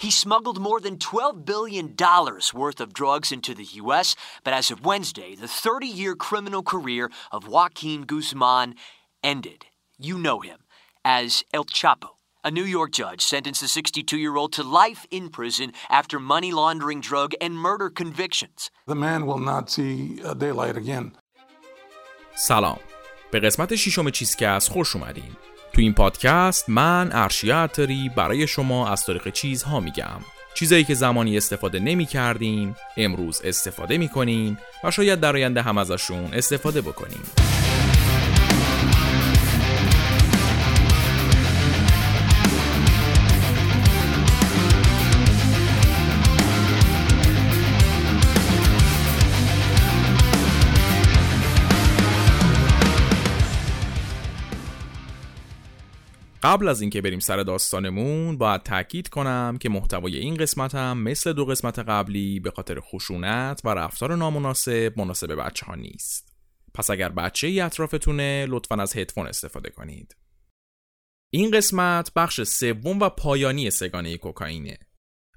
He smuggled more than $12 billion worth of drugs into the U.S., but as of Wednesday, the 30 year criminal career of Joaquin Guzman ended. You know him as El Chapo. A New York judge sentenced the 62 year old to life in prison after money laundering, drug, and murder convictions. The man will not see daylight again. سلام به قسمت ششم چیزکست خوش اومدین تو این پادکست من ارشیا عطاری برای شما از تاریخ چیزها میگم. چیزایی که زمانی استفاده نمی کردیم امروز استفاده می کنیم و شاید در آینده هم ازشون استفاده بکنیم قبل از اینکه بریم سر داستانمون باید تاکید کنم که محتوای این قسمت هم مثل دو قسمت قبلی به خاطر خشونت و رفتار نامناسب مناسب بچه ها نیست. پس اگر بچه ای اطرافتونه لطفا از هدفون استفاده کنید. این قسمت بخش سوم و پایانی سگانه کوکائینه.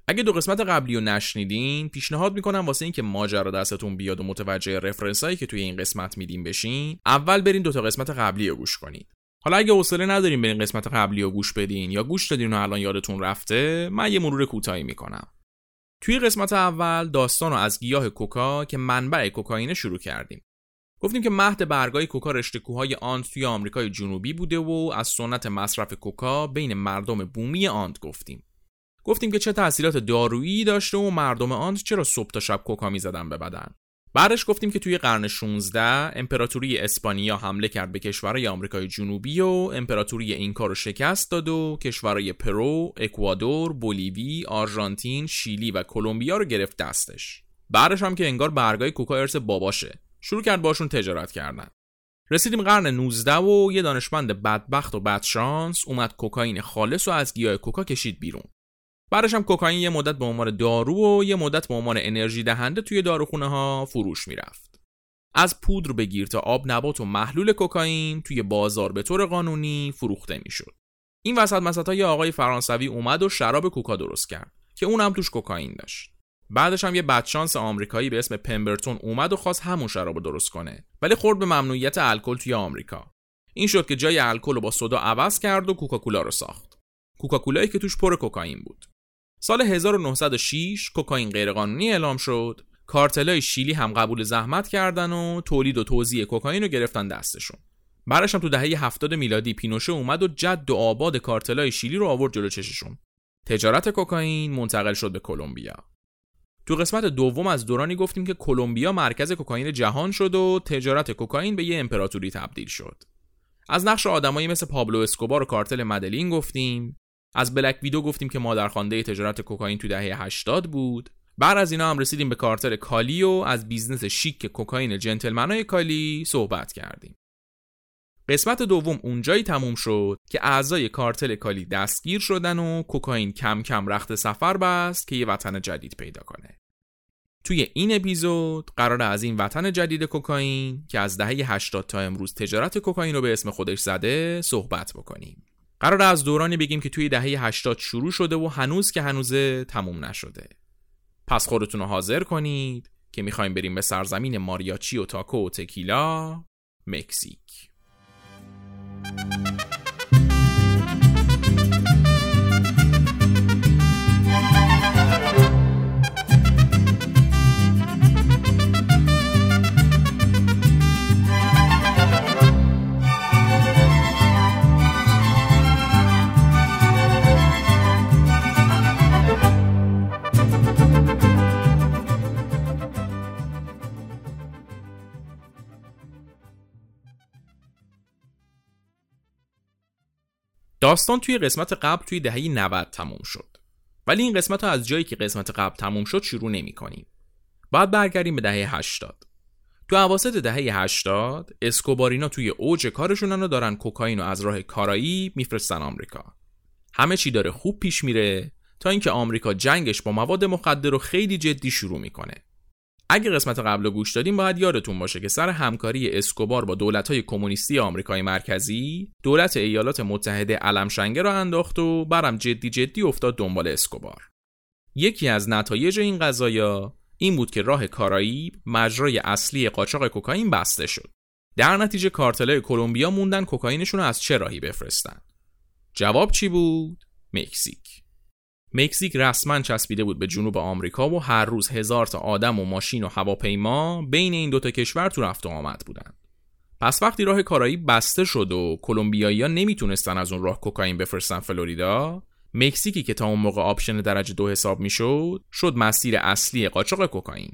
اگه دو قسمت قبلی رو نشنیدین پیشنهاد می‌کنم واسه اینکه ماجرا دستتون بیاد و متوجه رفرنس هایی که توی این قسمت میدیم بشین اول برین دو تا قسمت قبلی رو گوش کنید حالا اگه حوصله نداریم به این قسمت قبلی رو گوش بدین یا گوش دادین و الان یادتون رفته من یه مرور کوتاهی می‌کنم. توی قسمت اول داستان رو از گیاه کوکا که منبع کوکائین شروع کردیم. گفتیم که مهد برگای کوکا رشته کوههای آند توی آمریکای جنوبی بوده و از سنت مصرف کوکا بین مردم بومی آند گفتیم. گفتیم که چه تاثیرات دارویی داشته و مردم آند چرا صبح تا شب کوکا می‌زدن به بدن. بعدش گفتیم که توی قرن 16 امپراتوری اسپانیا حمله کرد به کشورهای آمریکای جنوبی و امپراتوری اینکا رو شکست داد و کشورهای پرو، اکوادور، بولیوی، آرژانتین، شیلی و کلمبیا رو گرفت دستش. بعدش هم که انگار برگای کوکا ارث باباشه. شروع کرد باشون تجارت کردن. رسیدیم قرن 19 و یه دانشمند بدبخت و بدشانس اومد کوکائین خالص و از گیاه کوکا کشید بیرون. بعدش هم کوکائین یه مدت به عنوان دارو و یه مدت به عنوان انرژی دهنده توی داروخونه ها فروش می‌رفت. از پودر بگیر تا آب نبات و محلول کوکائین توی بازار به طور قانونی فروخته می‌شد. این وسط مسطا یه آقای فرانسوی اومد و شراب کوکا درست کرد که اونم توش کوکائین داشت. بعدش هم یه بدشانس آمریکایی به اسم پمبرتون اومد و خواست همون شراب درست کنه ولی خورد به ممنوعیت الکل توی آمریکا. این شد که جای الکل رو با سودا عوض کرد و کوکاکولا رو ساخت. کوکاکولایی که توش پر کوکائین بود. سال 1906 کوکائین غیرقانونی اعلام شد. کارتلای شیلی هم قبول زحمت کردن و تولید و توزیع کوکائین رو گرفتن دستشون. بعدش هم تو دهه 70 میلادی پینوشه اومد و جد و آباد کارتلای شیلی رو آورد جلو چششون. تجارت کوکائین منتقل شد به کلمبیا. تو قسمت دوم از دورانی گفتیم که کلمبیا مرکز کوکائین جهان شد و تجارت کوکائین به یه امپراتوری تبدیل شد. از نقش آدمایی مثل پابلو اسکوبار و کارتل مدلین گفتیم. از Black Widow گفتیم که مادرخوانده تجارت کوکائین تو دهه 80 بود. بعد از اینا هم رسیدیم به کارتل کالی و از business شیک کوکائین جنتلمنای کالی صحبت کردیم. قسمت دوم اونجایی تموم شد که اعضای کارتل کالی دستگیر شدن و کوکائین کم کم رخت سفر بست که یه وطن جدید پیدا کنه. توی این اپیزود قرار از این وطن جدید کوکائین که از دهه 80 تا امروز تجارت کوکائین رو به اسم خودش زده صحبت بکنیم. قرار از دورانی بگیم که توی دهه 80 شروع شده و هنوز که هنوزه تموم نشده. پس خودتون رو حاضر کنید که می‌خوایم بریم به سرزمین ماریاچی و تاکو و تکیلا مکزیک. داستان توی قسمت قبل توی دهه 90 تموم شد. ولی این قسمت ها از جایی که قسمت قبل تموم شد شروع نمی کنیم. باید برگردیم به دهه 80 تو اواسط دهه 80 اسکوبارینا توی اوج کارشونن و دارن کوکائین رو از راه کارایی میفرستن آمریکا. همه چی داره خوب پیش میره تا اینکه آمریکا جنگش با مواد مخدر رو خیلی جدی شروع می‌کنه. اگه قسمت قبل گوش دادیم باید یادتون باشه که سر همکاری اسکوبار با دولت‌های کمونیستی آمریکای مرکزی دولت ایالات متحده علمشنگه را انداخت و برم جدی جدی افتاد دنبال اسکوبار یکی از نتایج این قضایا این بود که راه کارائیب مجرای اصلی قاچاق کوکائین بسته شد. در نتیجه کارتلای کلمبیا موندن کوکائینشون رو از چه راهی بفرستن؟ جواب چی بود؟ مکزیک. مکزیک رسما چسبیده بود به جنوب آمریکا و هر روز هزار تا آدم و ماشین و هواپیما بین این دوتا کشور تو رفت و آمد بودن. پس وقتی راه کارایی بسته شد و کلمبیایی‌ها نمی‌تونستن از اون راه کوکائین بفرستن فلوریدا، مکزیکی که تا اون موقع option درجه دو حساب می‌شد، شد مسیر اصلی قاچاق کوکائین.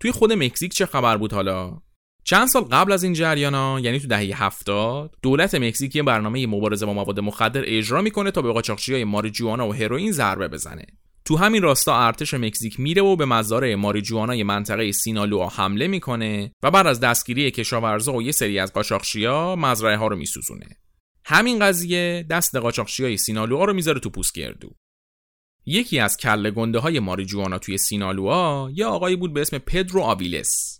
توی خود مکزیک چه خبر بود حالا؟ چند سال قبل از این جریانا یعنی تو دهه 70 دولت مکزیک یه برنامه مبارزه با مواد مخدر اجرا می‌کنه تا به قاچاقچیای ماریجوانا و هروئین ضربه بزنه. تو همین راستا ارتش مکزیک میره و به مزارع ماریجوانای منطقه سینالوآ حمله می‌کنه و بعد از دستگیری کشاورزا و یه سری از قاچاقچیا مزرعه ها رو میسوزونه. همین قضیه دست قاچاقچیای سینالوآ رو می‌ذاره تو پوست گردو یکی از کله گنده های ماریجوانا توی سینالوآ یه آقایی بود به اسم پدرو آویلس.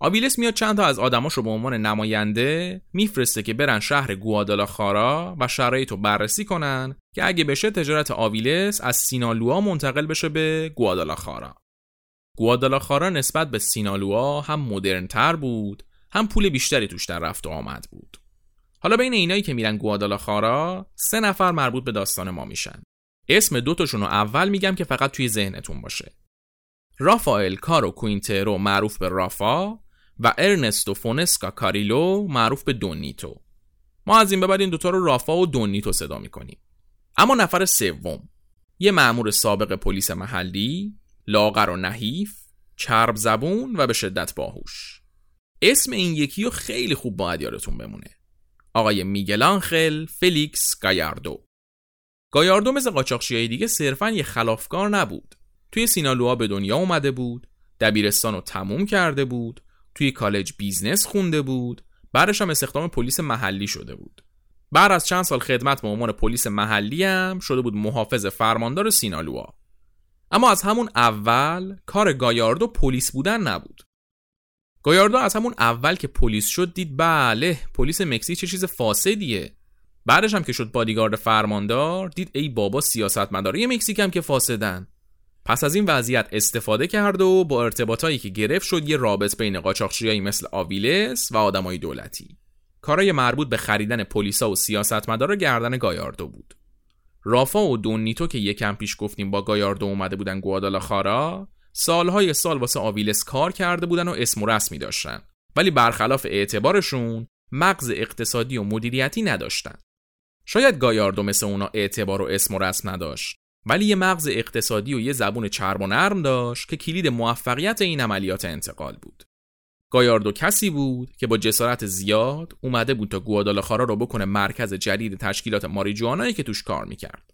آویلس میاد چند تا از آدماش رو به عنوان نماینده میفرسته که برن شهر گوادالاخارا و شرایط رو بررسی کنن که اگه بشه تجارت آویلس از سینالوا منتقل بشه به گوادالاخارا. گوادالاخارا نسبت به سینالوا هم مدرن تر بود هم پول بیشتری توش در رفت و آمد بود. حالا بین اینایی که میرن گوادالاخارا سه نفر مربوط به داستان ما میشن. اسم دوتاشون رو اول میگم که فقط توی ذهنتون باشه. رافائل کارو کوینترو معروف به رافا و ارنستو فونسکا کاریلو معروف به دونیتو ما از این به بعد این دوتا رو رافا و دونیتو صدا می‌کنیم. اما نفر سوم. یه مأمور سابق پلیس محلی لاغر و نحیف چرب زبون و به شدت باهوش. اسم این یکی رو خیلی خوب باید یادتون بمونه. آقای میگل آنخل فلیکس گایاردو. گایاردو مثل قاچاقچیای دیگه صرفا یه خلافکار نبود. توی سینالوآ به دنیا اومده بود دبیرستان رو تموم کرده بود توی کالج business خونده بود. بعدش هم استخدام پلیس محلی شده بود. بعد از چند سال خدمت به عنوان پلیس محلی هم شده بود محافظ فرماندار سینالوا. اما از همون اول کار گایاردو پلیس بودن نبود. گایاردو از همون اول که پلیس شد دید بله پلیس مکزیک چه چیز فاسدیه. بعدش هم که شد بادیگارد فرماندار دید ای بابا سیاستمدارای مکزیک هم که فاسدن. پس از این وضعیت استفاده کرد و با ارتباطایی که گرفت شد یه رابط بین قاچاقچیایی مثل آویلس و آدمای دولتی. کارای مربوط به خریدن پلیسا و سیاستمدارا گردن گایاردو بود. رافا و دونیتو که یکم پیش گفتیم با گایاردو اومده بودن گوادالاخارا سالهای سال واسه آویلس کار کرده بودن و اسم و رسمی داشتن ولی برخلاف اعتبارشون مغز اقتصادی و مدیریتی نداشتن. شاید گایاردو مثل اونا اعتبار و اسم و رسم نداشت ولی یه مغز اقتصادی و یه زبون چرب و نرم داشت که کلید موفقیت این عملیات انتقال بود. گایاردو کسی بود که با جسارت زیاد اومده بود تا گوادالاخارا رو بکنه مرکز جدید تشکیلات ماریجوانایی که توش کار می‌کرد.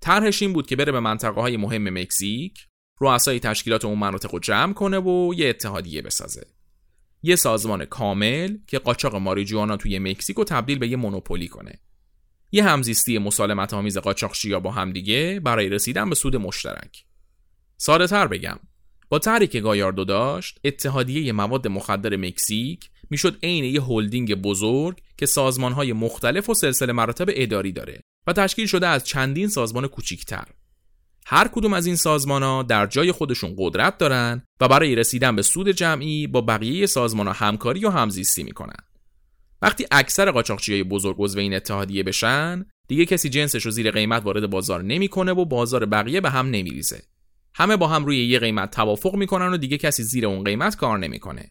طرحش این بود که بره به منطقه های مهم مکزیک، رؤسای تشکیلات اون مناطق رو جمع کنه و یه اتحادیه بسازه. یه سازمان کامل که قاچاق ماریجوانا توی مکزیک رو تبدیل به یه مونوپولی کنه. یه همزیستی مسالمت آمیز قاچاقچیا با همدیگه برای رسیدن به سود مشترک. ساده تر بگم با طرحی که گایاردو داشت اتحادیه مواد مخدر مکزیک می‌شد عین یه هلدینگ بزرگ که سازمانهای مختلف و سلسله مراتب اداری داره و تشکیل شده از چندین سازمان کوچیکتر. هر کدوم از این سازمان در جای خودشون قدرت دارن و برای رسیدن به سود جمعی با بقیه سازمان ها همکاری و همزیستی می‌کنن. وقتی اکثر قاچاقچیای بزرگ عضو این اتحادیه بشن دیگه کسی جنسش رو زیر قیمت وارد بازار نمی‌کنه و بازار بقیه به هم نمیریزه. همه با هم روی یه قیمت توافق می‌کنن و دیگه کسی زیر اون قیمت کار نمی‌کنه.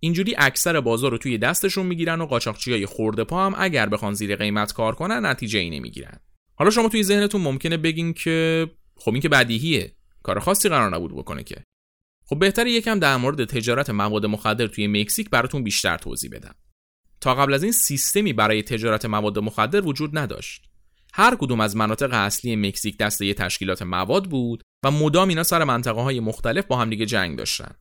اینجوری اکثر بازار رو توی دستشون می‌گیرن و قاچاقچیای خورده پا هم اگر بخوان زیر قیمت کار کنن نتیجه ای نمی‌گیرن. حالا شما توی ذهنتون ممکنه بگین که خب این که بدیهیه. کار خاصی قرار نبود بکنه که. خب بهتره یکم در مورد تجارت مواد مخدر توی مکزیک براتون بیشتر توضیح بدم. تا قبل از این سیستمی برای تجارت مواد مخدر وجود نداشت. هر کدوم از مناطق اصلی مکزیک دست یه تشکیلات مواد بود و مدام اینا سر منطقه های مختلف با همدیگه جنگ داشتن.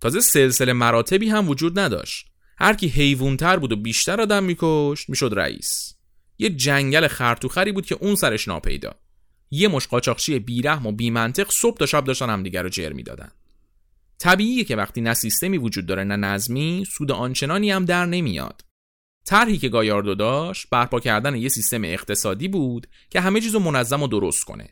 تازه سلسله مراتبی هم وجود نداشت. هر کی حیوانتر بود و بیشتر آدم میکشت می‌شد رئیس. یه جنگل خرطوخری بود که اون سرش ناپیدا. یه مش قاچاقچی بیرحم و بیمنطق صبح تا شب داشتن همدیگه رو جر می‌دادن. طبیعیه که وقتی نه سیستمی وجود داره نه نظمی سود آنچنانی هم در نمیاد. طرحی که گایاردو داشت برپا کردن یه سیستم اقتصادی بود که همه چیزو منظم و درست کنه.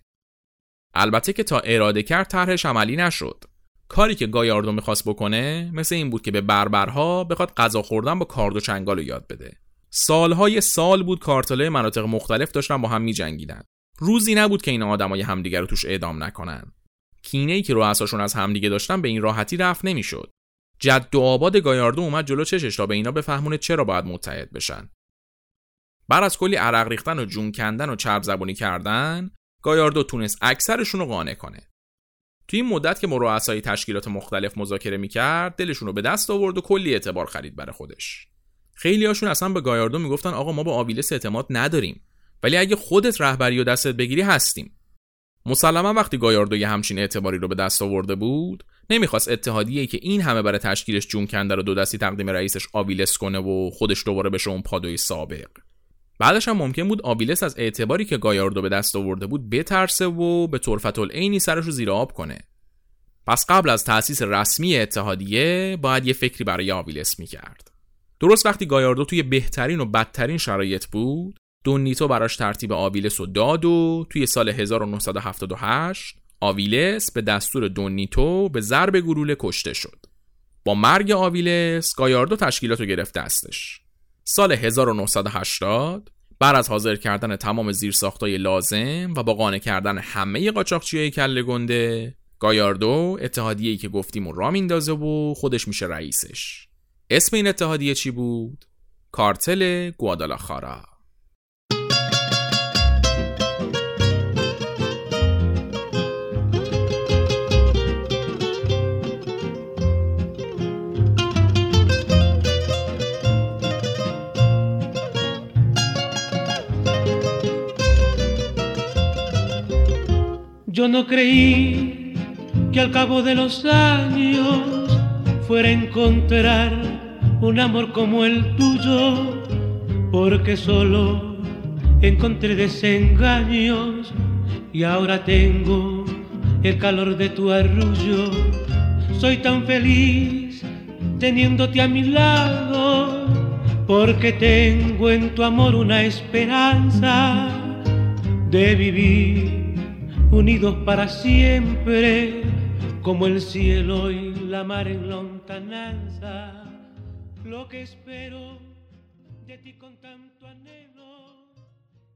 البته که تا اراده کرد طرحش عملی نشد. کاری که گایاردو می‌خواست بکنه مثل این بود که به بربرها بخواد غذا خوردن با کارد و چنگال یاد بده. سالهای سال بود کارتلای مناطق مختلف داشتن با هم میجنگیدن. روزی نبود که این آدمای همدیگه رو توش اعدام نکنن. کینه ای که رؤساشون از همدیگه داشتن به این راحتی رفت نمی‌شد. جد و آباد گایاردو اومد جلو چشش تا به اینا بفهمونه چرا باید متحد بشن. بعد از کلی عرق ریختن و جون کندن و چرب زبونی کردن گایاردو تونست اکثرشون رو قانع کنه. توی این مدت که رؤسای تشکیلات مختلف مذاکره می‌کرد دلشون رو به دست آورد و کلی اعتبار خرید برای خودش. خیلی هاشون اصلا به گایاردو می‌گفتن آقا ما با آویلس اعتماد نداریم ولی اگه خودت رهبری و دستت بگیری هستیم. مسلما وقتی گایاردو یه همچین اعتباری رو به دست آورده بود نمی‌خواست اتحادیه که این همه برای تشکیلش جون کنده رو دو دستی تقدیم رئیسش آویلس کنه و خودش دوباره بشه اون پادوی سابق. بعدش هم ممکن بود آویلس از اعتباری که گایاردو به دست آورده بود بترسه و به طرفت العینی سرش رو زیر آب کنه. پس قبل از تأسیس رسمی اتحادیه باید یه فکری برای آویلس می‌کرد. درست وقتی گایاردو توی بهترین و بدترین شرایط بود دونیتو براش ترتیب آویلس و داد و توی سال 1978 آویلس به دستور دونیتو به ضرب گلوله کشته شد. با مرگ آویلس گایاردو تشکیلات رو گرفت دستش. سال 1980 بر از حاضر کردن تمام زیرساختای لازم و با قانع کردن همه قاچاقچیای کله گنده گایاردو اتحادیه‌ای که گفتیم و را میندازه و خودش میشه رئیسش. اسم این اتحادیه چی بود؟ کارتل گوادالاخارا. Yo no creí que al cabo de los años fuera a encontrar un amor como el tuyo, porque solo encontré desengaños y ahora tengo el calor de tu arrullo. Soy tan feliz teniéndote a mi lado, porque tengo en tu amor una esperanza de vivir unidos para siempre, como el cielo y la mar en lontananza. Lo que espero de ti con tanto anhelo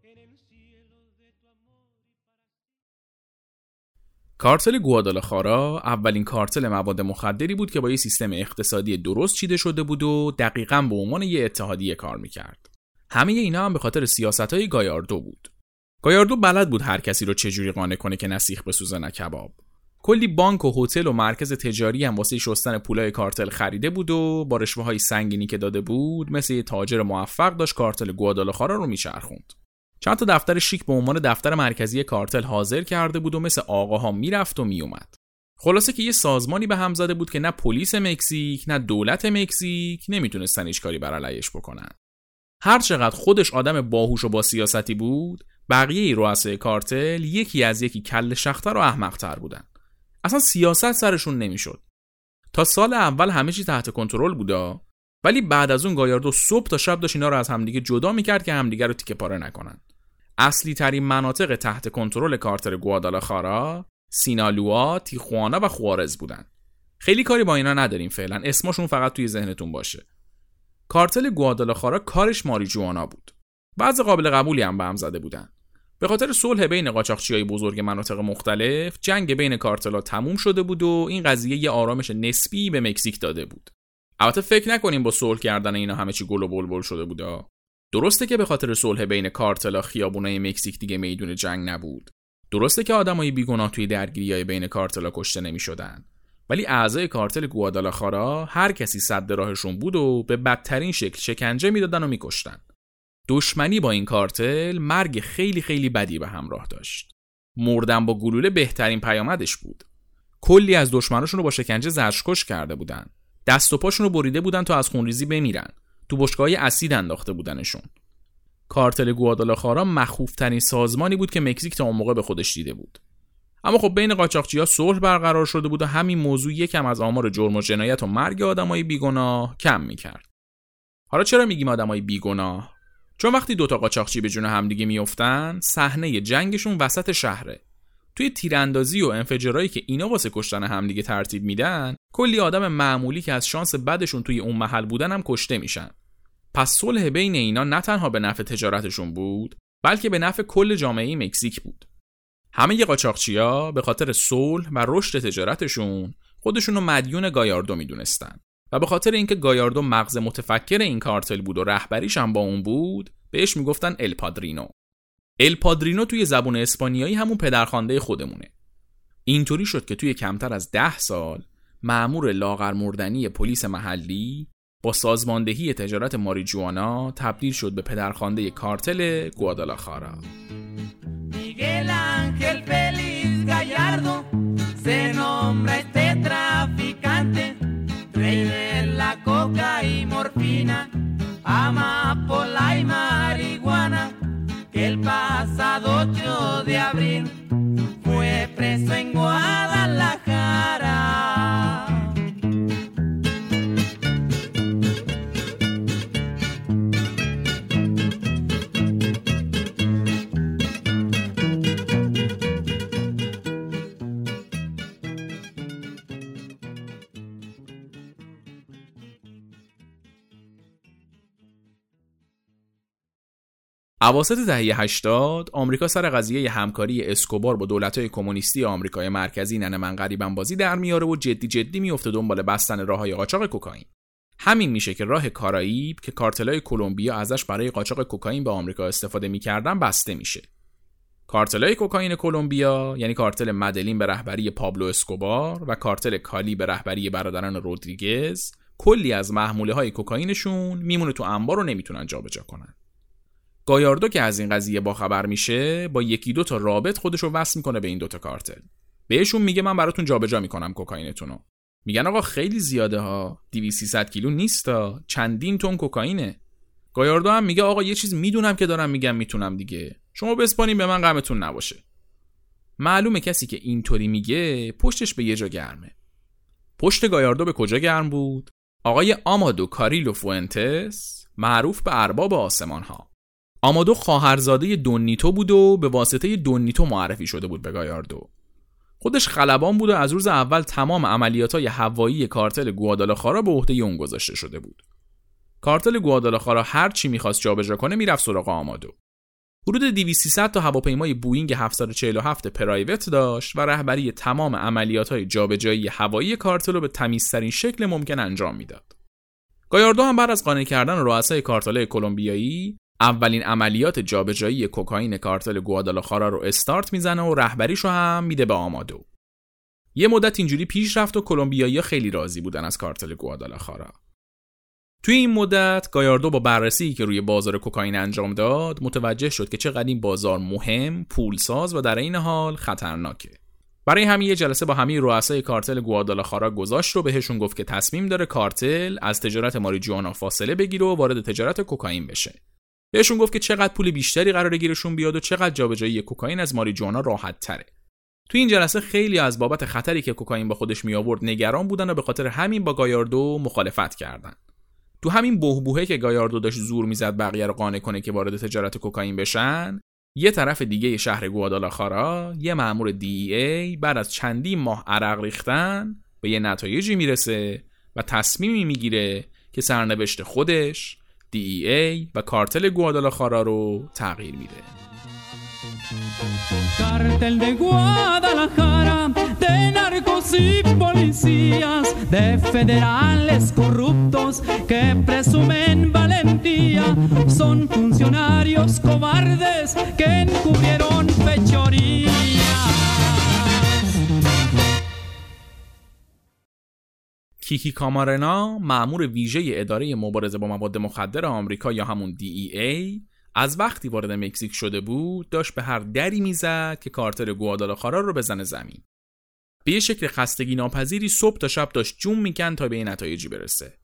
en el cielo de tu amor. کارتل گوادالاخارا اولین کارتل مواد مخدری بود که با یه سیستم اقتصادی درست چیده شده بود و دقیقا به عنوان یه اتحادیه کار می‌کرد. همه اینا هم به خاطر سیاست های گایاردو بود. گایاردو بلد بود هر کسی رو چجوری قانع کنه که نسیخ بسوزه نه کباب. کلی بانک و هتل و مرکز تجاری هم واسه شستن پولای کارتل خریده بود و با رشوه های سنگینی که داده بود مثل یه تاجر موفق داشت کارتل گوادالاخارا رو میچرخوند. چند تا دفتر شیک به عنوان دفتر مرکزی کارتل حاضر کرده بود و مثل آقاها می‌رفت و میومد. خلاصه که یه سازمانی به هم زده بود که نه پلیس مکزیک نه دولت مکزیک نمی‌تونستن هیچ کاری بر علیش بکنن. هر چقدر خودش آدم باهوش و با سیاستی بود بقیه رؤسای کارتل یکی از یکی کل شختر و احمقتر بودن. اصلا سیاست سرشون نمی‌شد. تا سال اول همه چی تحت کنترل بودا ولی بعد از اون گایاردو صبح تا شب داشت اینا رو از همدیگه جدا می‌کرد که همدیگه رو تیکه پاره نکنن. اصلی ترین مناطق تحت کنترل کارتر گوادالاخارا سینالوا، تیخوانا و خوارز بودن. خیلی کاری با اینا نداریم فعلا اسمشون فقط توی ذهنتون باشه. کارتل گوادالاخارا کارش ماریجوانا بود. بعض قابل قبولی هم به هم زده بودن. به خاطر صلح بین قاچاقچیای بزرگ مناطق مختلف جنگ بین کارتلا تموم شده بود و این قضیه یه آرامش نسبی به مکزیک داده بود. البته فکر نکنیم با صلح کردن اینا همه چی گل و بلبل شده بودا درسته که به خاطر صلح بین کارتلا خیابونای مکزیک دیگه میدون جنگ نبود. درسته که آدمای بیگناه توی درگیریای بین کارتلا کشته نمی‌شدن. ولی اعضای کارتل گوادالاخارا هر کسی صد راهشون بود و به بدترین شکل شکنجه می‌دادن و میکشتن. دشمنی با این کارتل مرگ خیلی خیلی بدی به همراه داشت. مردن با گلوله بهترین پیامدش بود. کلی از دشمناشون رو با شکنجه زرشکش کرده بودن. دست و پاشون رو بریده بودن تا از خونریزی بمیرن. تو بشگاه اسید انداخته بودنشون. کارتل گوادالاخارا مخوفترین سازمانی بود که مکزیک تا اون موقع به خودش دیده بود. اما خب بین قاچاقچی‌ها صلح برقرار شده بود و همین موضوع یکم از آمار جرم و جنایت و مرگ آدمای بیگناه کم می‌کرد. حالا چرا میگیم آدمای بیگناه؟ چون وقتی دوتا قاچاقچی به جون همدیگه میفتن صحنه جنگشون وسط شهره. توی تیراندازی و انفجارایی که اینا واسه کشتن همدیگه ترتیب میدن کلی آدم معمولی که از شانس بدشون توی اون محل بودن هم کشته میشن. پس صلح بین اینا نه تنها به نفع تجارتشون بود بلکه به نفع کل جامعه مکزیک بود. همه قاچاقچیا به خاطر صلح و رشد تجارتشون خودشون رو مدیون گایاردو می‌دونستن. و به خاطر اینکه گایاردو مغز متفکر این کارتل بود و رهبریش هم با اون بود بهش می‌گفتن ال پادرینو. ال پادرینو توی زبون اسپانیایی همون پدرخوانده خودمونه. اینطوری شد که توی کمتر از ده سال معمور لاغر مردنی پلیس محلی با سازماندهی تجارت ماریجوانا تبدیل شد به پدرخوانده کارتل گوادالاخارا. mama. اواسط دهه 80 آمریکا سر قضیه همکاری اسکوبار با دولت‌های کمونیستی آمریکای مرکزی ننه من غریبم بازی در میاره و جدی جدی میفته دنبال بستن راههای قاچاق کوکائین. همین میشه که راه کارائیب که کارتلای کلمبیا ازش برای قاچاق کوکائین به آمریکا استفاده می‌کردن بسته میشه. کارتلای کوکائین کلمبیا یعنی کارتل مدلین به رهبری پابلو اسکوبار و کارتل کالی به رهبری برادران رودریگز کلی از محموله های کوکائینشون میمونه تو انبار رو نمی‌تونن جابجا کنن. گایاردو که از این قضیه باخبر میشه با یکی دو تا رابط خودش رو وصل می‌کنه به این دوتا کارتل. بهشون میگه من براتون جابجا می‌کنم کوکائینتون رو میگن آقا خیلی زیاده ها. 200 کیلو نیستا. چندین تن کوکائینه گایاردو هم میگه آقا یه چیز می‌دونم که دارم میگم می‌تونم دیگه. شما بسپانین به من غمتون نباشه. معلومه کسی که اینطوری میگه پشتش به یه جا گرمه. پشت گایاردو به کجا گرم بود؟ آقای آمادو کاریلو فوئنتس معروف به ارباب آسمان ها آمادو خواهرزاده دونیتو بود و به واسطه دونیتو معرفی شده بود به گایاردو. خودش خلبان بود و از روز اول تمام عملیاتای هوایی کارتل گوادالاخارا به عهده اون گذاشته شده بود. کارتل گوادالاخارا هر چی می‌خواست جابجا کنه می‌رفت سراغ آمادو. حدود 200 تا هواپیمای بوینگ 747 private داشت و رهبری تمام عملیات های جابجایی هوایی کارتل رو به تمیزترین شکل ممکن انجام می‌داد. گایاردو هم بعد از قانع کردن رؤسای کارتل کلمبیایی اولین عملیات جابجایی کوکائین کارتل گوادالاخارا رو استارت می‌زنه و رهبریشو هم میده به آمادو. یه مدت اینجوری پیش رفت و کلمبیایی خیلی راضی بودن از کارتل گوادالاخارا. توی این مدت گایاردو با بررسی که روی بازار کوکائین انجام داد متوجه شد که چقدر این بازار مهم، پولساز و در این حال خطرناکه. برای همین یه جلسه با همه رؤسای کارتل گوادالاخارا گذاشت و بهشون گفت که تصمیم داره کارتل از تجارت ماریجوانا فاصله بگیره و وارد تجارت کوکائین بشه. بهشون گفت که چقدر پول بیشتری قراره گیرشون بیاد و چقدر جابجایی کوکائین از ماریجوانا راحت تره. تو این جلسه خیلی از بابت خطری که کوکائین با خودش می آورد نگران بودن و به خاطر همین با گایاردو مخالفت کردند. تو همین بهبوهه که گایاردو داشت زور می‌زد بقیه رو قانع کنه که وارد تجارت کوکائین بشن یه طرف دیگه شهر گوادالاخارا یه مأمور دی ای بعد از چندین ماه عرق ریختن به یه نتایجی می‌رسه و تصمیمی می‌گیره که سرنوشت خودش ای و کارتل گوادالاخارا رو تغییر میده Cartel de Guadalajara, de narcos y policías, de federales corruptos que presumen valentía, son funcionarios cobardes que encubrieron fechorías. کیکی کامارنا مأمور ویژه اداره مبارزه با مواد مخدر آمریکا یا همون DEA از وقتی وارد مکزیک شده بود داشت به هر دری می‌زد که کارتر گوادالاخارا رو بزنه زمین. به یه شکل خستگی ناپذیری صبح تا شب داشت جون می‌کند تا به این نتایجی برسه.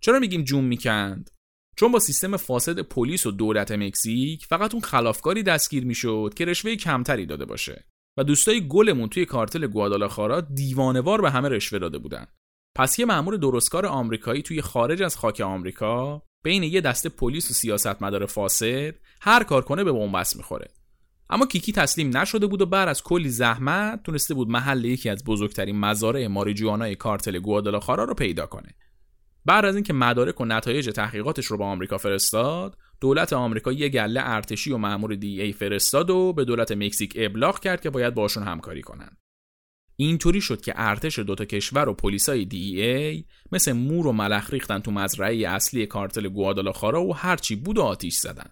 چرا میگیم جون می‌کند؟ چون با سیستم فاسد پلیس و دولت مکزیک فقط اون خلافکاری دستگیر می‌شد که رشوه کمتری داده باشه. و دوستای گلمون توی کارتل گوادالاخارا دیوانوار به همه رشوه داده بودن. پس یه مأمور درستکار آمریکایی توی خارج از خاک آمریکا بین یه دسته پلیس و سیاستمدار فاسد هر کار کنه به بنبست می‌خوره. اما کیکی تسلیم نشده بود و بعد از کلی زحمت تونسته بود محل یکی از بزرگترین مزارع ماریجوانای کارتل گوادالاخارا رو پیدا کنه. بعد از اینکه مدارک و نتایج تحقیقاتش رو به آمریکا فرستاد دولت آمریکا یه گله ارتشی و مأمور دی ای فرستاد و به دولت مکزیک ابلاغ کرد که باید باشون همکاری کنن. اینطوری شد که ارتش دوتا کشور و پلیسای دی ای مثل مور و ملخ ریختن تو مزرعه اصلی کارتل گوادالاخارا و هرچی بود و آتیش زدن.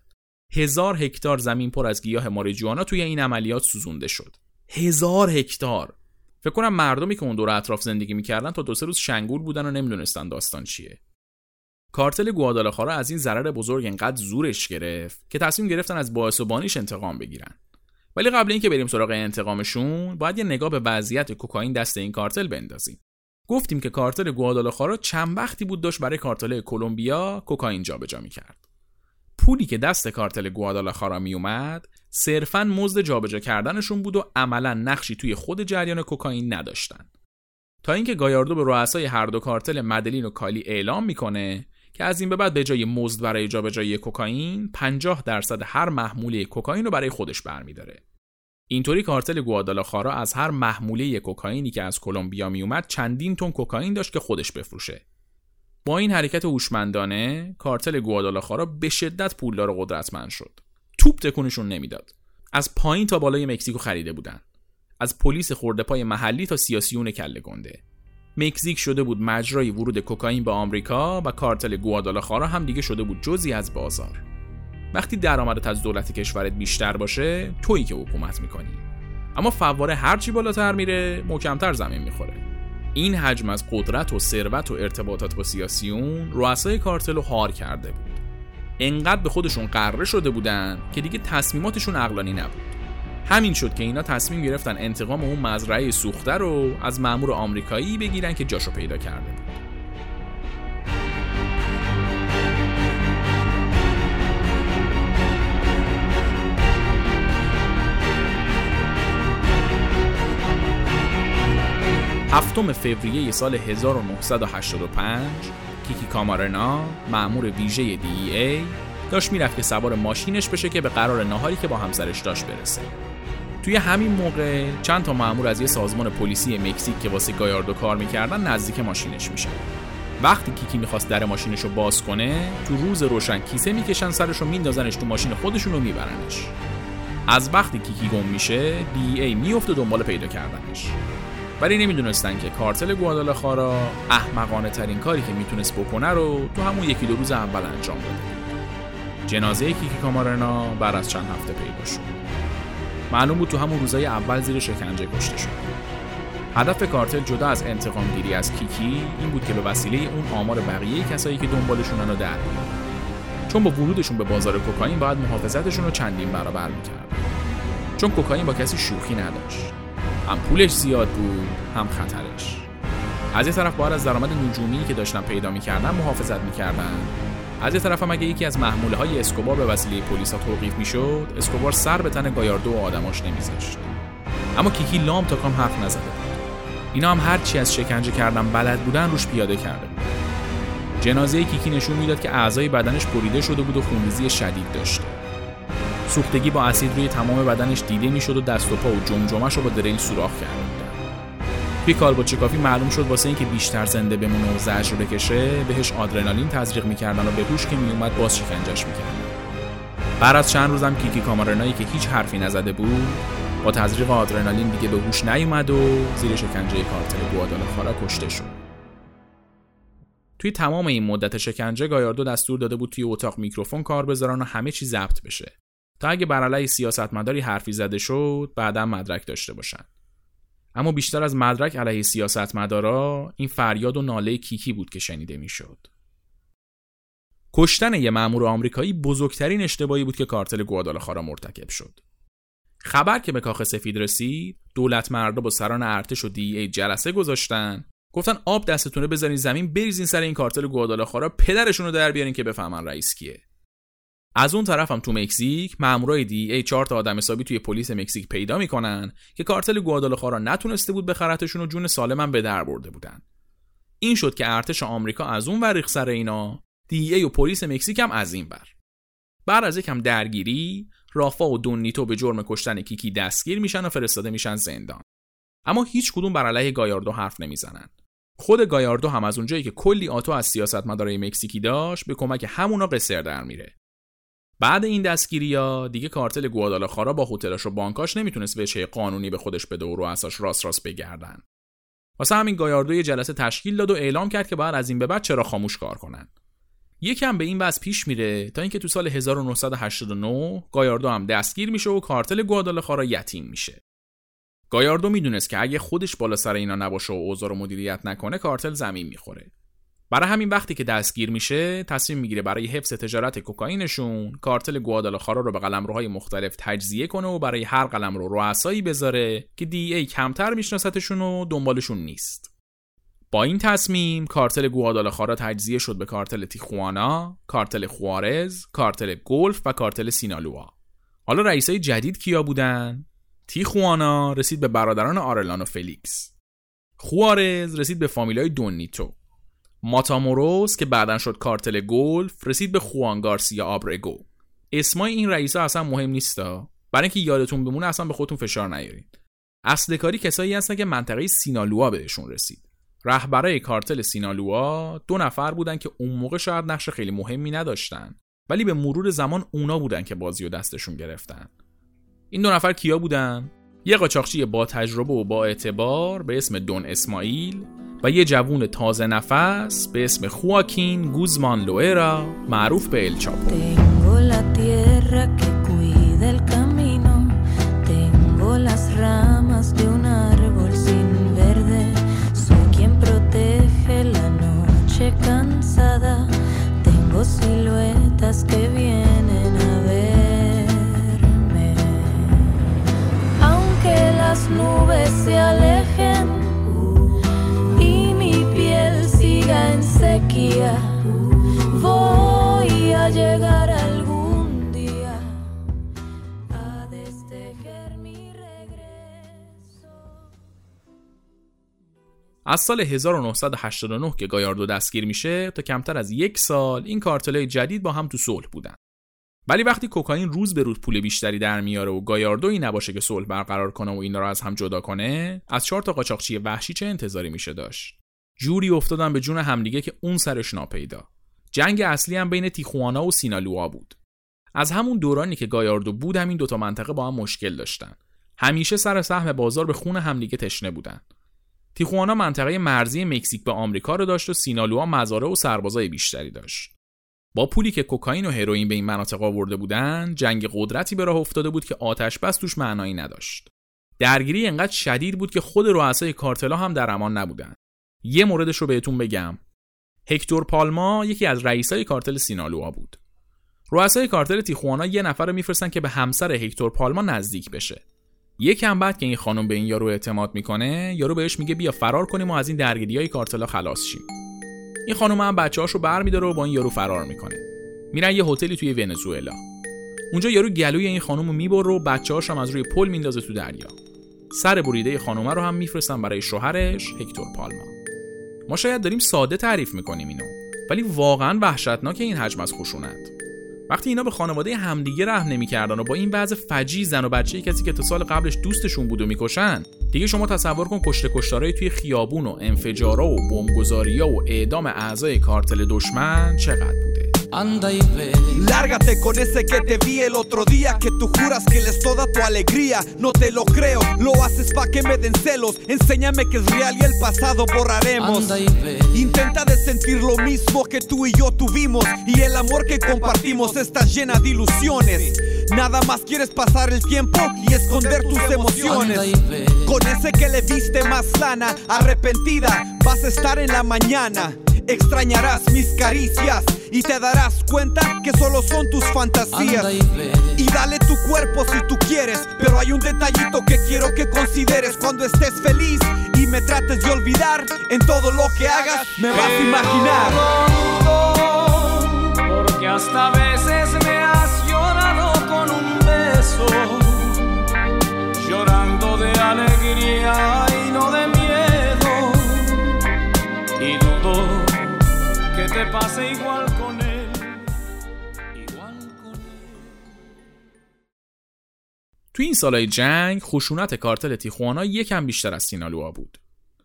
هزار هکتار زمین پر از گیاه ماریجوانا توی این عملیات سوزونده شد. هزار هکتار! فکر کنم مردمی که اون دور اطراف زندگی می‌کردن تا دو سه روز شنگول بودن و نمی‌دونستن داستان چیه. کارتل گوادالاخارا از این ضرر بزرگ انقدر زورش گرفت که تصمیم گرفتن از باعث و بانیش انتقام بگیرن. ولی قبل اینکه بریم سراغ انتقامشون باید یه نگاه به وضعیت کوکائین دست این کارتل بندازیم. گفتیم که کارتل گوادالاخارا چند وقتی بود داشت برای کارتل کلمبیا کوکائین جابجا می‌کرد. پولی که دست کارتل گوادالاخارا میومد صرفا مزد جابجا کردنشون بود و عملا نقشی توی خود جریان کوکائین نداشتن. تا اینکه گایاردو به رؤسای هر دو کارتل مدلین و کالی اعلام می‌کنه که از این به بعد به جای مزد برای جابجایی کوکائین 50 درصد هر محموله کوکائین رو برای خودش برمیداره. اینطوری کارتل گوادالاخارا از هر محموله کوکائینی که از کلمبیا میومد چندین تن کوکائین داشت که خودش بفروشه. با این حرکت هوشمندانه کارتل گوادالاخارا به شدت پولدار و قدرتمند شد. توپ تکونشون نمی‌داد. از پایین تا بالای مکزیکو خریده بودن. از پلیس خورده پای محلی تا سیاسیون کله گنده. مکزیک شده بود مجرای ورود کوکائین به آمریکا و کارتل گوادالاخارا هم دیگه شده بود جزی از بازار. وقتی درآمدت از دولت کشورت بیشتر باشه تویی که حکومت می‌کنی. اما فواره هرچی بالاتر میره محکمتر زمین می‌خوره. این حجم از قدرت و ثروت و ارتباطات با سیاسیون رؤسای کارتل رو هار کرده بود. انقدر به خودشون قره شده بودن که دیگه تصمیماتشون عقلانی نبود. همین شد که اینا تصمیم گرفتن انتقام اون مزرعه سوخته رو از مأمور آمریکایی بگیرن که جاشو پیدا کرده بود. هفتم فوریه سال 1985 کیکی کامارنا مأمور ویژه دی ای, ای داشت می‌رفت که سوار ماشینش بشه که به قرار نهاری که با همسرش داشت برسه توی همین موقع چند تا مأمور از یه سازمان پلیسی مکزیک که واسه گایاردو کار می‌کردن نزدیک ماشینش میشن. وقتی کیکی می‌خواست در ماشینش رو باز کنه تو روز روشن کیسه می‌کشن سرش رو میندازنش تو ماشین خودشون رو میبرنش. از وقتی کیکی گم میشه دی ای میفته دنبال پیدا کردنش. ولی نمی‌دونستن که کارتل گوادالاخارا احمقانه ترین کاری که می‌تونست بکنه رو تو همون یکی دو روز اول انجام داده جنازه کیکی کامارنا بعد از چند هفته پیدا شد. معلوم بود تو همون روزای اول زیر شکنجه کشته شد. هدف کارتل جدا از انتقام گیری از کیکی این بود که به وسیله اون آمار بقیه کسایی که دنبالشونن رو در چون با ورودشون به بازار کوکائین باید محافظتشون رو چندین برابر می‌کرد. چون کوکائین با کسی شوخی نداشت. هم پولش زیاد بود هم خطرش. از یه طرف باید از درآمد نجومی که داشتن پیدا می‌کردن محافظت می‌کردن از یه طرف هم اگه یکی از محموله های اسکوبار به وسیله پلیسا توقیف می‌شد اسکوبار سر به تن گایاردو و آدماش نمیذاشت. اما کیکی لام تا کام حرف نزده بود. اینا هم هرچی از شکنجه کردن بلد بودن روش پیاده کرده بود. جنازه کیکی نشون می‌داد که اعضای بدنش بریده شده بود و خونریزی شدید داشته. سوختگی با اسید روی تمام بدنش دیده می‌شد و دست و پا و جمجمش رو با دریل سوراخ کرده توی کالبوچکافی معلوم شد واسه اینکه بیشتر زنده بمونه و زجر بکشه بهش آدرنالین تزریق می‌کردن و به هوش که میومد باز شکنجش می‌کردن. بعد از چند روزم کیکی کامارنایی که هیچ حرفی نزده بود با تزریق آدرنالین دیگه به هوش نیومد و زیر شکنجه کارتل خارا کشته شد. توی تمام این مدت شکنجه گایاردو دستور داده بود توی اتاق میکروفون کار بذارن و همه چی ضبط بشه. تا اگه بر علیه سیاستمداری حرفی زده شد بعدا مدرک داشته باشن. اما بیشتر از مدرک علیه سیاستمدارا این فریاد و ناله کیکی بود که شنیده می‌شد. کشتن یه مأمور آمریکایی بزرگترین اشتباهی بود که کارتل گوادالاخارا مرتکب شد. خبر که به کاخ سفید رسید، دولت مردا با سران ارتش و دی ای جلسه گذاشتن گفتن آب دستتونه بذارین زمین بریزین سر این کارتل گوادالاخارا پدرشون رو در بیارین که بفهمن رئیس کیه از اون طرف هم تو مکزیک مامورای دی ای چهار تا آدم حسابی توی پلیس مکزیک پیدا می‌کنن که کارتل گوادالاخارا نتونسته بود بخرتشون و جون سالمن به در برده بودن. این شد که ارتش آمریکا از اون وریخ سر اینا دی ای و پلیس مکزیک هم از این بر بعد از یکم درگیری رافا و دونیتو به جرم کشتن کیکی دستگیر میشن و فرستاده میشن زندان. اما هیچ کدوم بر علیه گایاردو حرف نمی‌زنن. خود گایاردو هم از اونجایی که کلی آتو از سیاستمدارای مکزیکی داشت به کمک همونا قصر در میره. بعد این دستگیری ها دیگه کارتل گوادالاخارا با هتلاش و بانکاش نمی‌تونست وجه قانونی به خودش بده و رؤساش راست راست بگردن. واسه همین گایاردو یه جلسه تشکیل داد و اعلام کرد که باید از این به بعد چرا خاموش کار کنن. یکم به این وضع پیش میره تا اینکه تو سال 1989 گایاردو هم دستگیر میشه و کارتل گوادالاخارا یتیم میشه. گایاردو می‌دونست که اگه خودش بالا سر اینا نباشه و اوضاع رو مدیریت نکنه کارتل زمین می‌خوره. برای همین وقتی که دستگیر میشه تصمیم می‌گیره برای حفظ تجارت کوکائینشون کارتل گوادالاخارا رو به قلمروهای مختلف تجزیه کنه و برای هر قلمرو رؤسایی بذاره که DEA کمتر میشناستشون و دنبالشون نیست با این تصمیم کارتل گوادالاخارا تجزیه شد به کارتل تیخوانا، کارتل خوارز، کارتل گلف و کارتل سینالوا. حالا رئیسای جدید کیا بودن؟ تیخوانا رسید به برادران آرلانو فلیکس. خوارز رسید به فامیلای دونیتو. ماتاموروس که بعدا شد کارتل گلف رسید به خوان گارسیا آبرگو. اسمای این رئیسا اصلا مهم نیستا. برای اینکه یادتون بمونه اصلا به خودتون فشار نیارید اصل کاری کسایی هستن که منطقه سینالوا بهشون رسید. رهبرای کارتل سینالوا دو نفر بودن که اون موقع شاید نقش خیلی مهمی نداشتن ولی به مرور زمان اونا بودن که بازی و دستشون گرفتن. این دو نفر کیا بودن؟ یه قاچاقچی با تجربه و با اعتبار به اسم دون اسماعیل و یه جوون تازه نفس به اسم خواکین گوزمان لوئرا معروف به ال چاپو. Tengo tierra que از سال 1989 که گایاردو دستگیر میشه تا کمتر از یک سال این کارتلای جدید با هم تو صلح بودن. ولی وقتی کوکائین روز به روز پول بیشتری در میاره و گایاردویی نباشه که صلح برقرار کنه و اینا رو از هم جدا کنه از چهار تا قاچاقچی وحشی چه انتظاری میشه داشت؟ جوری افتادن به جون همدیگه که اون سرش ناپیدا. جنگ اصلی هم بین تیخوانا و سینالوا بود. از همون دورانی که گایاردو بود همین دوتا منطقه با هم مشکل داشتن. همیشه سر سهم بازار به خون همدیگه تشنه بودن. تیخوانا منطقه مرزی مکزیک به آمریکا رو داشت و سینالوا مزارع و سربازای بیشتری داشت. با پولی که کوکائین و هروئین به این مناطق آورده بودن جنگ قدرتی به راه افتاده بود که آتش بس توش معنایی نداشت. درگیری انقدر شدید بود که خود رؤسای کارتلا هم در امان نبودن. یه موردش رو بهتون بگم. هکتور پالما یکی از رئیسای کارتل سینالوا بود. رؤسای کارتل تیخوانا یه نفر رو میفرستن که به همسر هکتور پالما نزدیک بشه. یکم بعد که این خانم به این یارو اعتماد می‌کنه یارو بهش میگه بیا فرار کنیم و از این درگیری های کارتلا خلاص شیم. این خانم هم بچه‌هاشو برمیداره و با این یارو فرار می‌کنه. میرن یه هتلی توی ونزوئلا. اونجا یارو گلوی این خانم رو می‌بره و بچه‌هاش هم از روی پل میندازه تو دریا. سر بریده خانومه رو هم میفرستن برای شوهرش هکتور پالما. ما شاید داریم ساده تعریف می‌کنیم اینو ولی واقعا وحشتناک این حجم از خشونت. وقتی اینا به خانواده همدیگه رحم نمی‌کردن و با این وضع فجی زن و بچه کسی که تا سال قبلش دوستشون بود و می‌کشن دیگه شما تصور کن کشته کشتارای توی خیابون و انفجارا و بمبگذاریا و اعدام اعضای کارتل دشمن چقدر بوده؟ Anda y ve. Lárgate con ese que te vi el otro día, que tú juras que él es toda tu alegría. No te lo creo, lo haces pa' que me den celos. Enséñame que es real y el pasado borraremos. Anda y ve. Intenta de sentir lo mismo que tú y yo tuvimos y el amor que compartimos está llena de ilusiones. Nada más quieres pasar el tiempo y esconder tus emociones. Con ese que le viste más lana, arrepentida, vas a estar en la mañana. Extrañarás mis caricias y te darás cuenta que solo son tus fantasías. Y dale tu cuerpo si tú quieres, pero hay un detallito que quiero que consideres cuando estés feliz y me trates de olvidar. En todo lo que hagas me vas a imaginar. Porque hasta a veces me has llorado con un beso, llorando de alegría y no de miedo. Y dudo que te pase igual تو این سالهای جنگ خشونت کارتل تیخوانا یکم بیشتر از سینالوها بود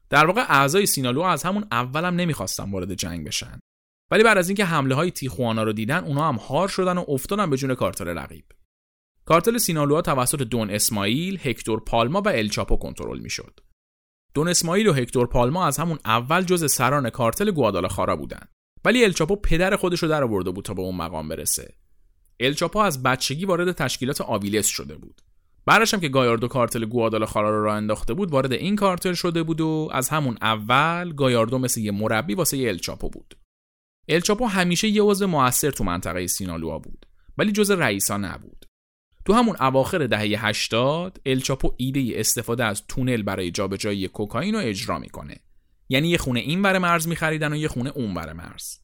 در واقع اعضای سینالوها از همون اولم نمی‌خواستن وارد جنگ بشن ولی بعد از اینکه حمله های تیخوانا رو دیدن اونا هم هار شدن و افتادن به جون کارتل رقیب کارتل سینالوها توسط دون اسماعیل، هکتور پالما و الچاپو کنترل می‌شد. دون اسماعیل و هکتور پالما از همون اول جز سران کارتل گوادالاخارا بودن. ولی الچاپو پدر خودش رو در آورده بود تا به اون مقام برسه. الچاپو از بچگی وارد تشکیلات آویلس شده بود. بعدش هم که گایاردو کارتل گوادالاخارا رو راه انداخته بود وارد این کارتل شده بود و از همون اول گایاردو مثل یه مربی واسه الچاپو بود. الچاپو همیشه یه عضو موثر تو منطقه سینالوها بود ولی جز رئیسا نبود. تو همون اواخر دهه 80 الچاپو ایده استفاده از تونل برای جابجایی کوکائین رو اجرا می‌کنه. یعنی یه خونه این بر مرز میخریدن و یه خونه اون بر مرز.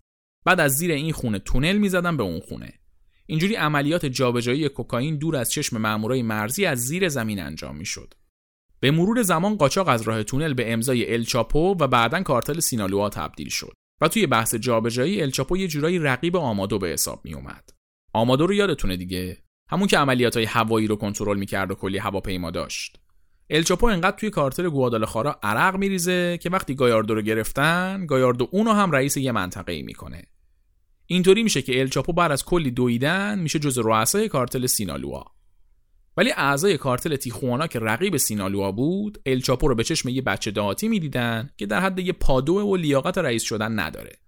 بعد از زیر این خونه تونل می‌زدن به اون خونه. اینجوری عملیات جابجایی کوکائین دور از چشم مامورای مرزی از زیر زمین انجام می‌شد. به مرور زمان قاچاق از راه تونل به امضای الچاپو و بعدا کارتل سینالوها تبدیل شد و توی بحث جابجایی الچاپو یه جورایی رقیب آمادو به حساب می اومد. آمادو رو یادتونه دیگه همون که عملیات های هوایی رو کنترل می‌کرد و کلی هواپیما داشت الچاپو انقدر توی کارتل گوادالاخارا عرق میریزه که وقتی گایاردو رو گرفتن گایاردو اونو هم رئیس یه منطقه ای می‌کنه اینطوری میشه که الچاپو بعد از کلی دویدن میشه جز رؤسای کارتل سینالوا. ولی اعضای کارتل تیخوانا که رقیب سینالوا بود الچاپو رو به چشم یه بچه دهاتی می‌دیدن که در حد یه پادو و لیاقت رئیس شدن نداره.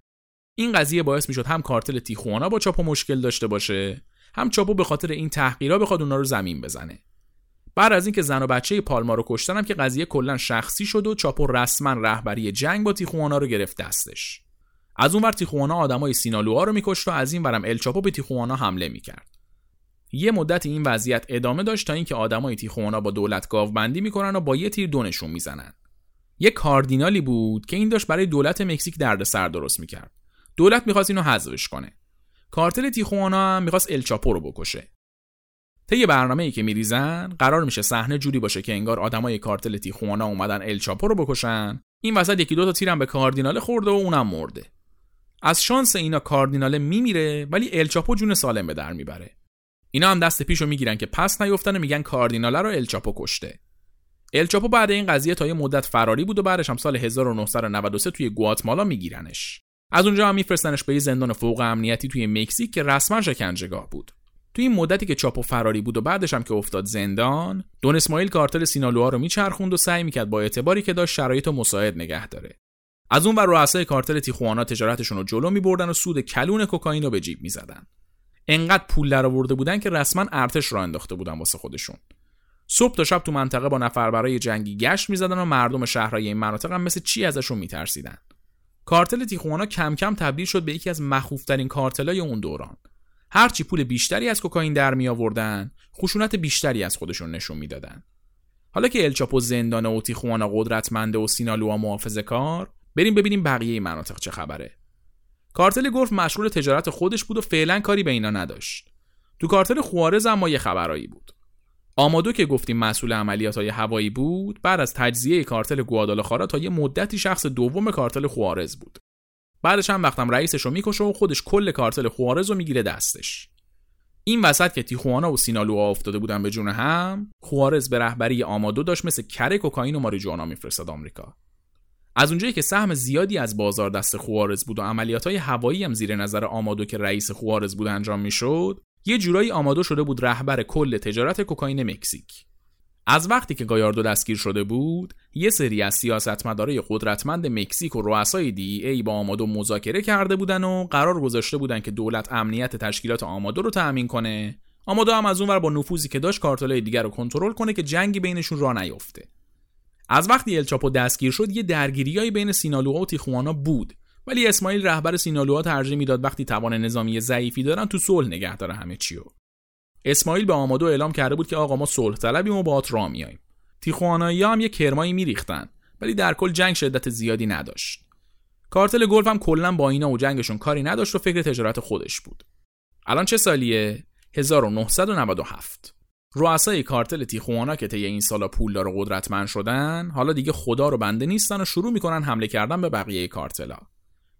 این قضیه باعث می‌شد هم کارتل تیخوانا با چاپو مشکل داشته باشه هم چاپو به خاطر این تحقیرا بخواد اونا رو زمین بزنه. بعد از اینکه زن و بچه پالما رو کشتن هم که قضیه کلا شخصی شد و چاپو رسما رهبری جنگ با تیخوانا رو گرفت دستش. از اونور تیخوانا آدمای سینالوها رو میکشت و از این ورم الچاپو به تیخوانا حمله می‌کرد. یه مدت این وضعیت ادامه داشت تا اینکه آدمای تیخوانا با دولت گاوبندی می‌کنن و با یه تیر دونشون می‌زنن. یه کاردینالی بود که این داشت برای دولت مکزیک دردسر درست می‌کرد. دولت می‌خواست اینو حذفش کنه. کارتل تیخوانا هم می‌خواست الچاپو رو بکشه. طی برنامه ای که میریزن قرار میشه صحنه جوری باشه که انگار آدمای کارتل تیخوانا اومدن الچاپو رو بکشن. این وسط یکی دو تا تیرم به کاردینال خورده و اونم مرده. از شانس اینا کاردیناله میمیره ولی الچاپو جون سالم به در می‌بره. اینا هم دست پیشو می‌گیرن که پس نیفتن میگن کاردیناله رو الچاپو کشته. الچاپو بعد این قضیه تا یه مدت فراری بود و بعدش هم سال 1993 توی گواتمالا میگیرنش. از اونجا هم میفرستنش به زندان فوق امنیتی توی مکزیک که رسما شکنجهگاه بود. توی این مدتی که چاپو فراری بود و بعدش هم که افتاد زندان دون اسماعیل کارتل سینالوها رو میچرخوند و سعی می‌کرد با اعتباری که داشت شرایط و مساعد نگه داره. از اون ور رؤسای کارتل تیخوانا تجارتشون رو جلو میبردن و سود کلون کوکائین رو به جیب می‌زدن. انقدر پول درآورده بودن که رسما ارتش را انداخته بودن واسه خودشون. صبح تا شب تو منطقه با نفر برای جنگی گشت می‌زدن و مردم شهرهای این مناطق هم مثل چی ازشون میترسیدن. کارتل تیخوانا کم کم تبدیل شد به یکی از مخوفترین کارتلای اون دوران. هرچی پول بیشتری از کوکائین در می آوردن خشونت بیشتری از خودشون نشون می‌دادن. حالا که الچاپو زندانه و تیخوانا قدرتمنده و سینالوها محافظه کار بریم ببینیم بقیه مناطق چه خبره. کارتل گلف مشغول تجارت خودش بود و فعلا کاری به اینا نداشت. تو کارتل خوارز اما یه خبرایی بود. آمادو که گفتیم مسئول عملیات های هوایی بود بعد از تجزیه کارتل گوادالخارا تا یه مدتی شخص دوم کارتل خوارز بود. بعدش هم وقتم رئیسش رو می‌کشه و خودش کل کارتل خوارز رو می‌گیره دستش. این وسط که تیخوانا و سینالوها افتاده بودن به جون هم خوارز به رهبری آمادو داشت مثل کره کوکائین و ماریجوانا میفرستاد آمریکا. از اونجایی که سهم زیادی از بازار دست خوارز بود و عملیات های هوایی هم زیر نظر آمادو که رئیس خوارز بود انجام می‌شد یه جورایی آماده شده بود رهبر کل تجارت کوکائین مکزیک. از وقتی که گایاردو دستگیر شده بود یه سری از سیاستمدارای قدرتمند مکزیک و رؤسای دی ای با آمادو مذاکره کرده بودن و قرار گذاشته بودن که دولت امنیت تشکیلات آمادو رو تأمین کنه. آمادو هم از اونور با نفوذی که داشت کارتلای دیگر رو کنترل کنه که جنگی بینشون را نیفته از وقتی الچاپو دستگیر شد یه درگیریایی بین سینالوها و تیخوانا بود. ولی اسماعیل رهبر سینالوها ترجیح می‌داد وقتی توان نظامی ضعیفی دارن تو صلح نگه داره همه چیو اسماعیل به آمادو اعلام کرده بود که آقا ما صلح طلبیم و باهات راه میایم تیخوانایی هم یه کرمایی میریختن ولی در کل جنگ شدت زیادی نداشت. کارتل گلف هم کلا با اینا و جنگشون کاری نداشت و فکر تجارت خودش بود. الان چه سالیه؟ 1997 رؤسای کارتل تیخوانا که طی این سالا پولدار و قدرتمند شدن حالا دیگه خدا رو بنده نیستن و شروع می‌کنن حمله کردن به بقیه کارتلا.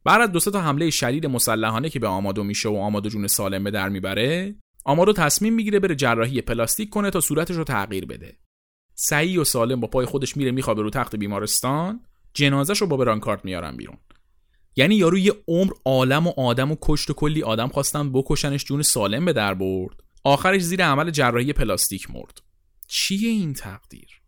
بعد از دو تا حمله شدید مسلحانه که به آمادو میشه و آمادو جون سالم به در می‌بره آمادو تصمیم می‌گیره بره جراحی پلاستیک کنه تا صورتش رو تغییر بده. سعی و سالم با پای خودش میره میخوابه رو تخت بیمارستان جنازش رو با برانکارد میارن بیرون. یعنی یارو یه عمر عالم و آدم و کشت و کلی آدم خواستن بکشنش جون سالم به در برد. آخرش زیر عمل جراحی پلاستیک مرد. چیه این تقدیر؟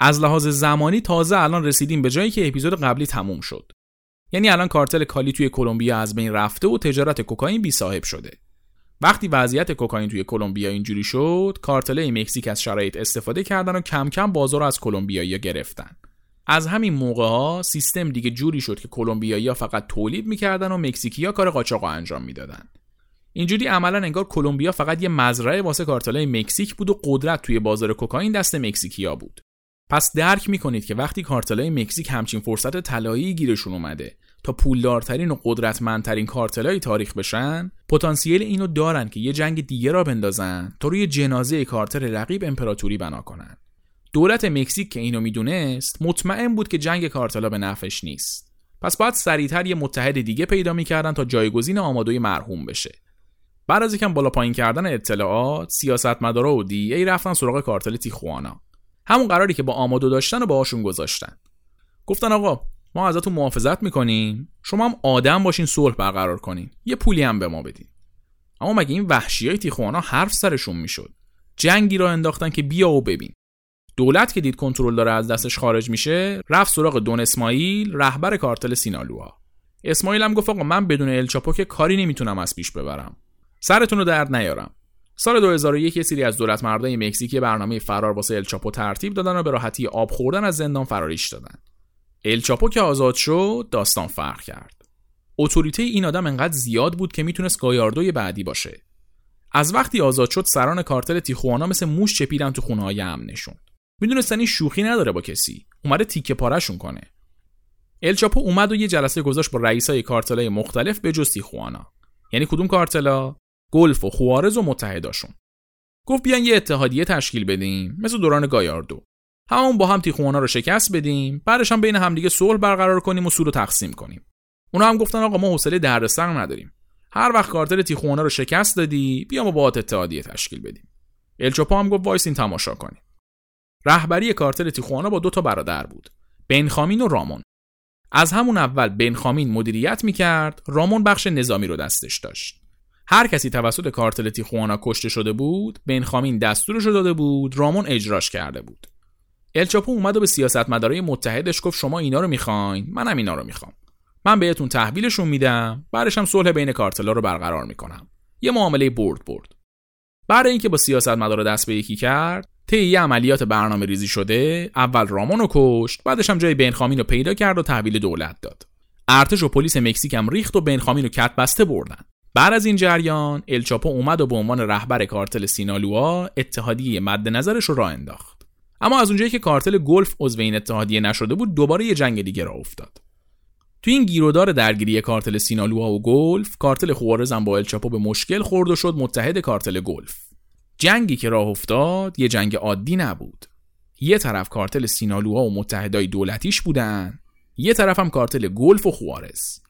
از لحاظ زمانی تازه الان رسیدیم به جایی که اپیزود قبلی تموم شد. یعنی الان کارتل کالی توی کلمبیا از بین رفته و تجارت کوکائین بی صاحب شده. وقتی وضعیت کوکائین توی کلمبیا اینجوری شد، کارتل مکزیک از شرایط استفاده کردن و کم کم بازار رو از کلمبیایی گرفتن. از همین موقع ها سیستم دیگه جوری شد که کلمبیایی فقط تولید می‌کردن و مکزیکیا کار قاچاق انجام می‌دادن. اینجوری عملا انگار کلمبیا فقط یه مزرعه واسه کارتلای مکزیک بود و قدرت توی بازار کوکائین دست مکزیکیا بود. پس درک می‌کنید که وقتی کارتلای مکزیک همچین فرصت طلایی گیرشون اومده تا پولدارترین و قدرتمندترین کارتلای تاریخ بشن پتانسیل اینو دارن که یه جنگ دیگه را بندازن تا روی جنازه کارتل رقیب امپراتوری بنا کنن. دولت مکزیک که اینو می‌دونست مطمئن بود که جنگ کارتلا به نفعش نیست. پس باید سریعتر یه متحد دیگه پیدا می‌کردن تا جایگزین آمادوی مرحوم بشه. بعد از یکم بالا پایین کردن اطلاعات سیاستمدارا و دی ای رفتن سراغ کارتل تیخوانا. همون قراری که با آمادو داشتن و باهاشون گذاشتن. گفتن آقا ما ازتون محافظت می‌کنیم. شما هم آدم باشین صلح برقرار کنین. یه پولی هم به ما بدین. اما مگه این وحشی های تیخوانا حرف سرشون می‌شد؟ جنگی را انداختن که بیا و ببین. دولت که دید کنترل داره از دستش خارج میشه رفت سراغ دون اسماعیل رهبر کارتل سینالوها. اسماعیل هم گفت آقا من بدون الچاپو که کاری نمی‌تونم از پیش ببرم. سرتون رو درد نیارم. سال 2001 یه سری از دولت مردای مکزیک برنامه فرار واسه الچاپو ترتیب دادن و به راحتی آب خوردن از زندان فراریش دادن. الچاپو که آزاد شد داستان فرق کرد. اتوریته این آدم انقدر زیاد بود که می‌تونست گایاردوی بعدی باشه. از وقتی آزاد شد سران کارتل تیخوانا مثل موش چپیدن تو خونه های امنشون. می‌دونستن این شوخی نداره با کسی. اومده تیکه پارشون کنه. الچاپو اومد و یه جلسه گذاشت با رئیسای کارتلای مختلف به جز تیخوانا. یعنی کدوم کارتلا؟ گلف و خوارز و متحداشون. گفت بیان یه اتحادیه تشکیل بدیم مثل دوران گایاردو. همه مون با هم تیخوانا رو شکست بدیم بعدش هم بین همدیگه صلح برقرار کنیم و سود رو تقسیم کنیم. اونا هم گفتن آقا ما حوصله دردسر نداریم. هر وقت کارتل تیخوانا رو شکست دادی بیا ما باهات اتحادیه تشکیل بدیم. الچاپو هم گفت وایسین تماشا کنیم. رهبری کارتل تیخوانا با دو تا برادر بود بنخامین و رامون. از همون اول بنخامین مدیریت می‌کرد رامون بخش نظامی رو دستش داشت. هر کسی توسط کارتل تیخوانا کشته شده بود بنخامین دستورش داده بود رامون اجراش کرده بود. الچاپو اومد و به سیاستمدارای متحدش گفت شما اینا رو می‌خواین منم اینا رو می‌خوام. من بهتون تحویلشون میدم بعدش هم صلح بین کارتلا رو برقرار می‌کنم. یه معامله برد برد. بعد اینکه با سیاستمدارا دست به یکی کرد طی عملیات برنامه ریزی شده اول رامون رو کشت بعدش هم جای بنخامین رو پیدا کرد و تحویل دولت داد. ارتش و پلیس مکزیک هم ریخت و بنخامین رو کت بسته بردن. بعد از این جریان الچاپو اومد و به عنوان رهبر کارتل سینالوا اتحادیه مد نظرش رو راه انداخت. اما از اونجایی که کارتل گلف عضو این اتحادیه نشده بود دوباره یه جنگ دیگه راه افتاد. تو این گیرودار درگیری کارتل سینالوا و گلف کارتل خوارز هم با الچاپو به مشکل خورد و شد متحد کارتل گلف. جنگی که راه افتاد یه جنگ عادی نبود. یه طرف کارتل سینالوا و متحدای دولتیش بودن یه طرف هم کارتل گلف و خوارز.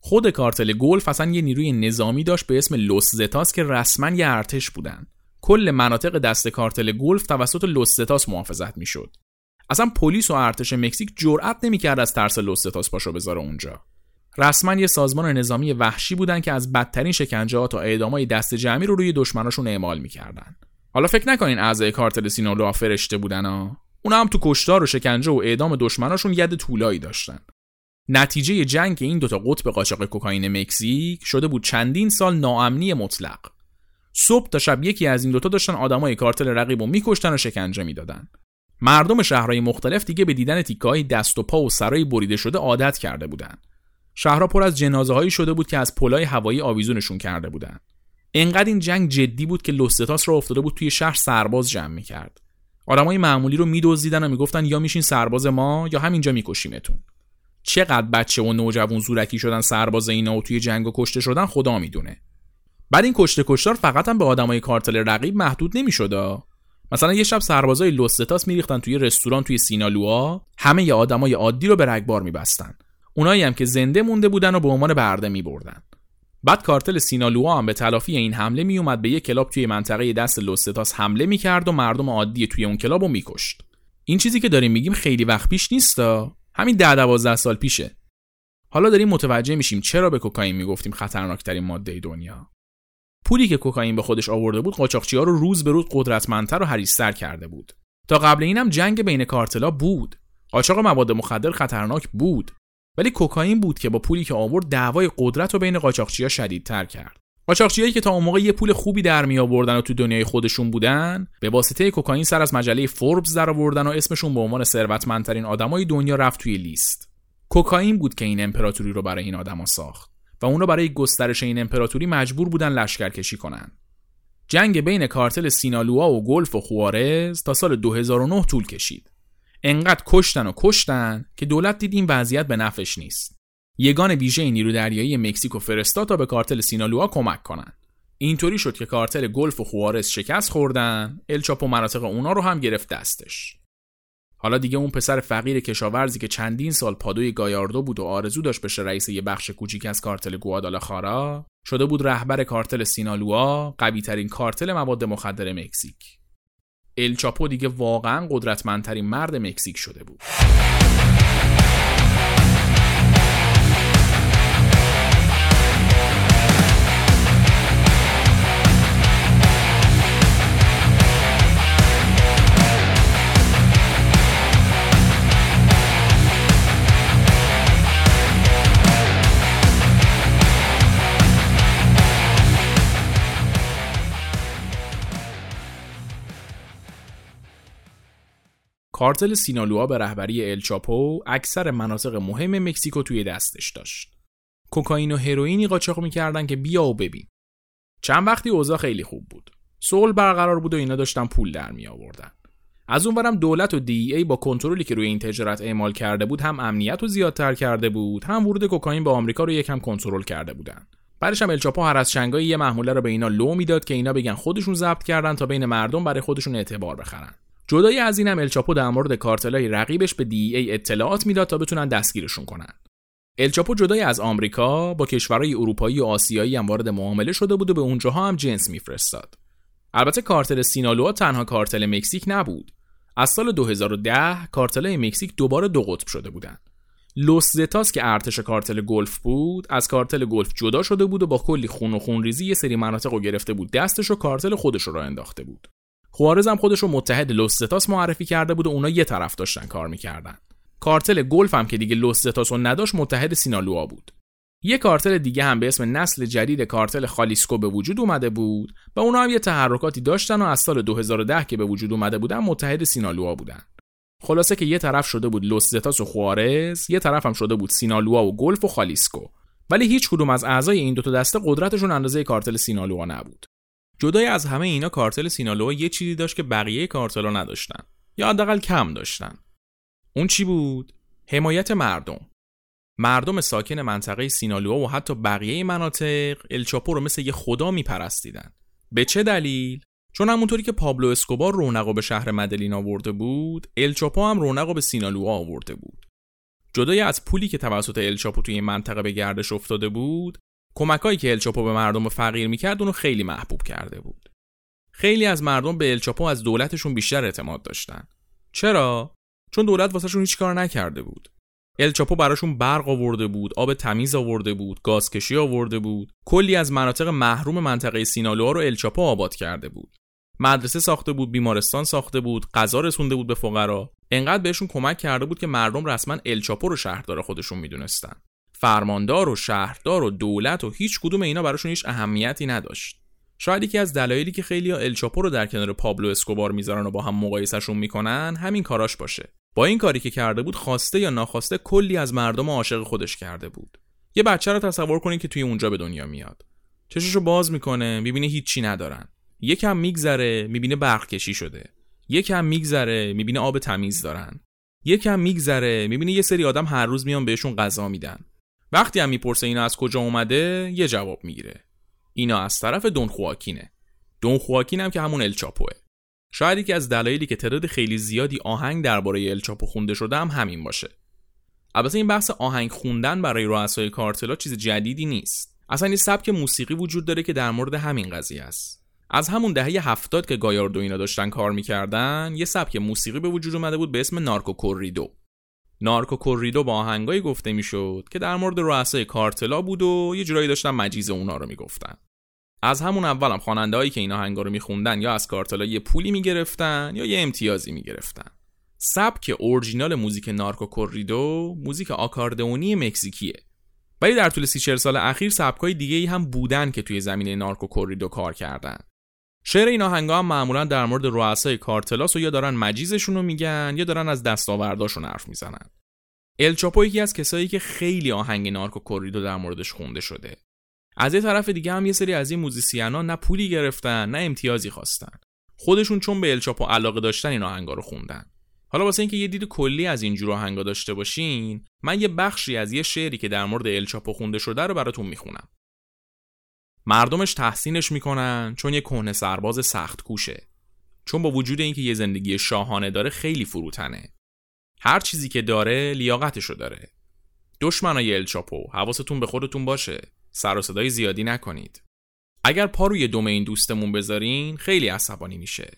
خود کارتل گلف اصلا یه نیروی نظامی داشت به اسم لوس زتاس که رسما یه ارتش بودن. کل مناطق دست کارتل گلف توسط لوس زتاس محافظت می‌شد. اصلا پلیس و ارتش مکزیک جرأت نمی‌کرد از ترس لوس زتاس پاشو بذاره اونجا. رسما یه سازمان نظامی وحشی بودن که از بدترین شکنجه ها تا اعدامای دست جمعی رو روی دشمناشون اعمال می‌کردن. حالا فکر نکنین اعضای کارتل سینالوآ فرشته بودن ها؟ اونا هم تو کشتار و شکنجه و اعدام دشمناشون ید طولایی داشتن. نتیجه جنگ این دوتا قطب قاچاق کوکائین مکزیک شده بود چندین سال ناامنی مطلق صبح تا شب یکی از این دوتا داشتن آدمای کارتل رقیب و میکشتن و شکنجه می‌دادن مردم شهرهای مختلف دیگه به دیدن تیکه‌های دست و پا و سرای بریده شده عادت کرده بودند. شهرها پر از جنازه شده بود که از پلای هوایی آویزونشون کرده بودند. انقدر این جنگ جدی بود که لوستتاس را افتاده بود توی شهر سرباز جمع می‌کرد. آدمای معمولی رو میدزدیدن و می‌گفتن یا میشین سرباز ما یا همینجا میکشیمتون. چقدر بچه و نوجوان زورکی شدن سرباز اینا و توی جنگا کشته شدن خدا می‌دونه. بعد این کشت و کشتار فقط هم به آدمای کارتل رقیب محدود نمی‌شد. مثلا یه شب سربازای لوس زتاس میریختن توی رستوران توی سینالوا همه ی آدمای عادی رو به رگبار میبستن اونایی هم که زنده مونده بودن و به عنوان برده میبردن بعد کارتل سینالوا هم به تلافی این حمله میومد به یه کلاب توی منطقه دست لوس زتاس حمله می‌کرد و مردم عادی توی اون کلاب رو میکشت این چیزی که داریم میگیم خیلی وقت پیش نیستا همین ده دوازده سال پیشه. حالا داریم متوجه میشیم چرا به کوکائین می‌گفتیم خطرناکترین ماده دنیا. پولی که کوکائین به خودش آورده بود قاچاقچی‌ها رو روز به روز قدرتمندتر و حریص‌تر کرده بود. تا قبل اینم جنگ بین کارتلا بود. قاچاق مواد مخدر خطرناک بود. ولی کوکائین بود که با پولی که آورد دعوای قدرت رو بین قاچاقچی‌ها شدیدتر کرد. قاچاقچیایی که تا اون موقع یه پول خوبی در می آوردن و تو دنیای خودشون بودن به واسطه کوکائین سر از مجله فوربس در آوردن و اسمشون به عنوان ثروتمندترین آدمای دنیا رفت توی لیست کوکائین بود که این امپراتوری رو برای این آدما ساخت و اونا برای گسترش این امپراتوری مجبور بودن لشکرکشی کنن. جنگ بین کارتل سینالوا و گلف و خوارز تا سال 2009 طول کشید. انقدر کشتن و کشتن که دولت دید این وضعیت به نفعش نیست. یگان ویژه نیرو دریایی مکزیک فرستاد تا به کارتل سینالوا کمک کنن. اینطوری شد که کارتل گلف و خوارز شکست خوردن، الچاپو مناطق اونا رو هم گرفت دستش. حالا دیگه اون پسر فقیر کشاورزی که چندین سال پادوی گایاردو بود و آرزو داشت بشه رئیس یه بخش کوچیک از کارتل گوادالاخارا شده بود رهبر کارتل سینالوا قوی ترین کارتل مواد مخدر مکزیک الچاپو دیگه واقعا قدرتمندترین مرد مکزیک شده بود کارتل سینالوا به رهبری الچاپو اکثر مناطق مهم مکزیکو توی دستش داشت. کوکائین و هروئینی قاچاق می‌کردن که بیا و ببین. چند وقتی اوضاع خیلی خوب بود. صلح برقرار بود و اینا داشتن پول در می آوردن. از اونورم دولت و دی ای با کنترلی که روی این تجارت اعمال کرده بود هم امنیت رو زیادتر کرده بود هم ورود کوکائین به آمریکا رو یکم کنترل کرده بودن بعدش هم الچاپو هر از چنگای یه محموله رو به اینا لو می‌داد که اینا بگن خودشون ضبط کردن تا بین مردم برای خودشون اعتبار بخرن جدای از اینم الچاپو در مورد کارتلای رقیبش به DEA اطلاعات می‌داد تا بتونن دستگیرشون کنن. الچاپو جدای از آمریکا با کشورهای اروپایی و آسیایی هم وارد معامله شده بود و به اونجاها هم جنس میفرستاد. البته کارتل سینالوا تنها کارتل مکزیک نبود. از سال 2010 کارتلای مکزیک دوباره دو قطب شده بودند. لوس زتاس که ارتش کارتل گلف بود از کارتل گلف جدا شده بود و با کلی خون و خونریزی یه سری مناطق رو گرفته بود دستش و کارتل خودش رو انداخته بود خوارز هم خودش رو متحد لوس زتاس معرفی کرده بود و اونا یه طرف داشتن کار می‌کردن. کارتل گلف هم که دیگه لوس زتاس رو نداشت متحد سینالوا بود. یه کارتل دیگه هم به اسم نسل جدید کارتل خالیسکو به وجود اومده بود و اونا هم یه تحرکاتی داشتن و از سال 2010 که به وجود اومده بودن متحد سینالوا بودن. خلاصه که یه طرف شده بود لوس زتاس و خوارز یه طرف هم شده بود سینالوا و گلف و خالیسکو. ولی هیچ کدوم از اعضای این دو تا دسته قدرتشون اندازه کارتل سینالوا نبود. جدای از همه اینا کارتل سینالوا یه چیزی داشت که بقیه کارتلا نداشتن. یا حداقل کم داشتن. اون چی بود؟ حمایت مردم. مردم ساکن منطقه سینالوا و حتی بقیه مناطق الچاپو رو مثل یه خدا میپرستیدن. به چه دلیل؟ چون همونطوری که پابلو اسکوبار رونقو به شهر مدلین آورده بود الچاپو هم رونقو به سینالوا آورده بود. جدای از پولی که توسط الچاپو توی منطقه به گردش افتاده بود کمکایی که الچاپو به مردم فقیر می‌کرد اونو خیلی محبوب کرده بود. خیلی از مردم به الچاپو از دولتشون بیشتر اعتماد داشتن. چرا؟ چون دولت واسهشون هیچ کار نکرده بود. الچاپو براشون برق آورده بود، آب تمیز آورده بود، گازکشی آورده بود. کلی از مناطق محروم منطقه سینالوها رو الچاپو آباد کرده بود. مدرسه ساخته بود، بیمارستان ساخته بود، غذا رسونده بود به فقرا. انقدر بهشون کمک کرده بود که مردم رسما الچاپو رو شهردار خودشون می‌دونستن. فرماندار و شهردار و دولت و هیچ کدوم اینا براشون هیچ اهمیتی نداشت. شاید یکی از دلایلی که خیلی الچاپو رو در کنار پابلو اسکوبار می‌ذارن و با هم مقایسهشون می‌کنن همین کاراش باشه. با این کاری که کرده بود خواسته یا ناخواسته کلی از مردم عاشق خودش کرده بود. یه بچه رو تصور کنید که توی اونجا به دنیا میاد. چششو باز می‌کنه می‌بینه هیچی ندارن. یکم میگذره می‌بینه برق کشی شده. یکم میگذره می‌بینه آب تمیز دارن. یکم میگذره می‌بینه یه سری آدم هر روز میان بهشون غذا میدن. وقتی هم می‌پرسه اینا از کجا اومده یه جواب می‌گیره. اینا از طرف دون خواکینه. دون خواکین هم که همون الچاپوه شاید یکی از دلایلی که تعداد خیلی زیادی آهنگ درباره الچاپو خونده شده هم همین باشه. البته این بحث آهنگ خوندن برای رؤسای کارتلا چیز جدیدی نیست. اصلا یه سبک موسیقی وجود داره که در مورد همین قضیه است. از همون دهه هفتاد که گایاردو اینا داشتن کار می‌کردن یه سبک موسیقی به وجود اومده بود به اسم نارکو کوریدو. نارکو کوریدو با آهنگایی گفته می‌شد که در مورد رؤسای کارتلا بود و یه جورایی داشتن مجیز اونا رو می‌گفتن. از همون اولم هایی که این آهنگا رو میخوندن یا از کارتلا یه پولی می‌گرفتن یا یه امتیازی می‌گرفتن. سبک اورجینال موزیک نارکو کوریدو موزیک آکاردئونی مکزیکیه. ولی در طول سی سال اخیر سبکای دیگه ای هم بودن که توی زمینه نارکو کوریدو کار کردن. شعر این آهنگا هم معمولا در مورد رؤسای کارتلاس و یا دارن مجیزشون رو میگن یا دارن از دستاورداشون حرف می‌زنن. الچاپو یکی از کسایی که خیلی آهنگ نارکو کوریدو در موردش خونده شده. از یه طرف دیگه هم یه سری از این موزیسینا نه پولی گرفتن نه امتیازی خواستن. خودشون چون به الچاپو علاقه داشتن این آهنگا رو خوندن. حالا واسه اینکه یه دید کلی از این جور آهنگا داشته باشین من یه بخشی از یه شعری که در مورد الچاپو خونده شده رو براتون می‌خونم. مردمش تحسینش می‌کنن چون یه کهنه سرباز سخت کوشه. چون با وجود اینکه یه زندگی شاهانه داره خیلی فروتنه. هر چیزی که داره لیاقتشو داره. دشمنای الچاپو حواستون به خودتون باشه. سر و صدای زیادی نکنید. اگر پا روی دم این دوستمون بذارین خیلی عصبانی میشه.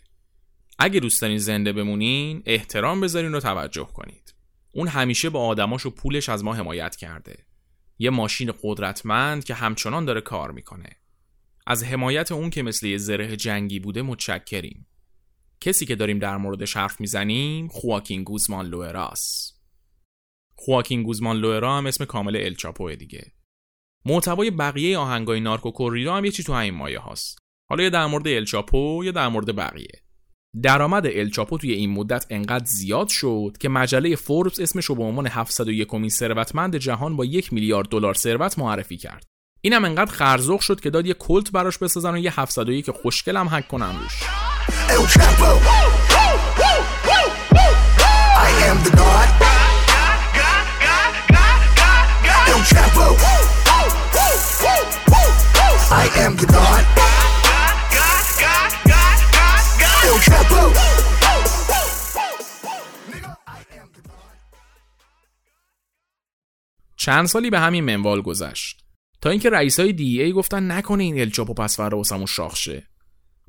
اگه دوست دارین زنده بمونین احترام بذارین و توجه کنید. اون همیشه با آدماش و پولش از ما حمایت کرده. یه ماشین قدرتمند که همچنان داره کار می‌کنه. از حمایت اون که مثل یه زره جنگی بوده متشکریم. کسی که داریم در موردش حرف می‌زنیم خواکین گوزمان لوئراس. خواکین گوزمان لوئرا هم اسم کامل الچاپو دیگه. محتوای بقیه آهنگای نارکو کوریرا هم یه چی تو همین مایه هاست. حالا یا در مورد الچاپو یا در مورد بقیه. درآمد الچاپو توی این مدت انقدر زیاد شد که مجله فوربس اسمش رو به عنوان 701 کمین ثروتمند جهان با یک میلیارد دلار ثروت معرفی کرد. اینم انقدر خرزوق شد که داد یه کلت براش بسازن و یه 701 خوشگل هم حک کنن روش. چند سالی به همین منوال گذشت. تا اینکه رئیسای دی ای گفتن نکنه این الچاپو پس فردا واسمون شاخ شه.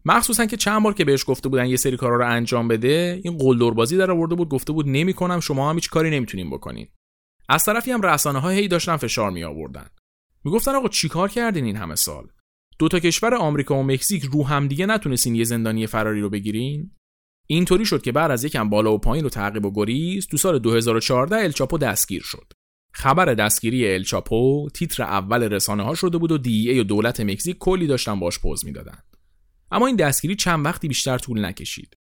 مخصوصا که چند بار که بهش گفته بودن یه سری کارا رو انجام بده این قلدر بازی در آورده بود گفته بود نمی‌کنم شما هم هیچ کاری نمی‌تونین بکنین. از طرفی هم رسانه ها هی داشتن فشار می آوردن می‌گفتن آقا چیکار کردین این همه سال؟ دو تا کشور آمریکا و مکزیک رو هم دیگه نتونستین یه زندانی فراری رو بگیرین؟ اینطوری شد که بعد از یکم بالا و پایین رو تعقیب و گریز تو سال 2014 الچاپو دستگیر شد. خبر دستگیری الچاپو تیتر اول رسانه ها شده بود و دی ای و دولت مکزیک کلی داشتن باش پوز می‌دادن. اما این دستگیری چند وقتی بیشتر طول نکشید.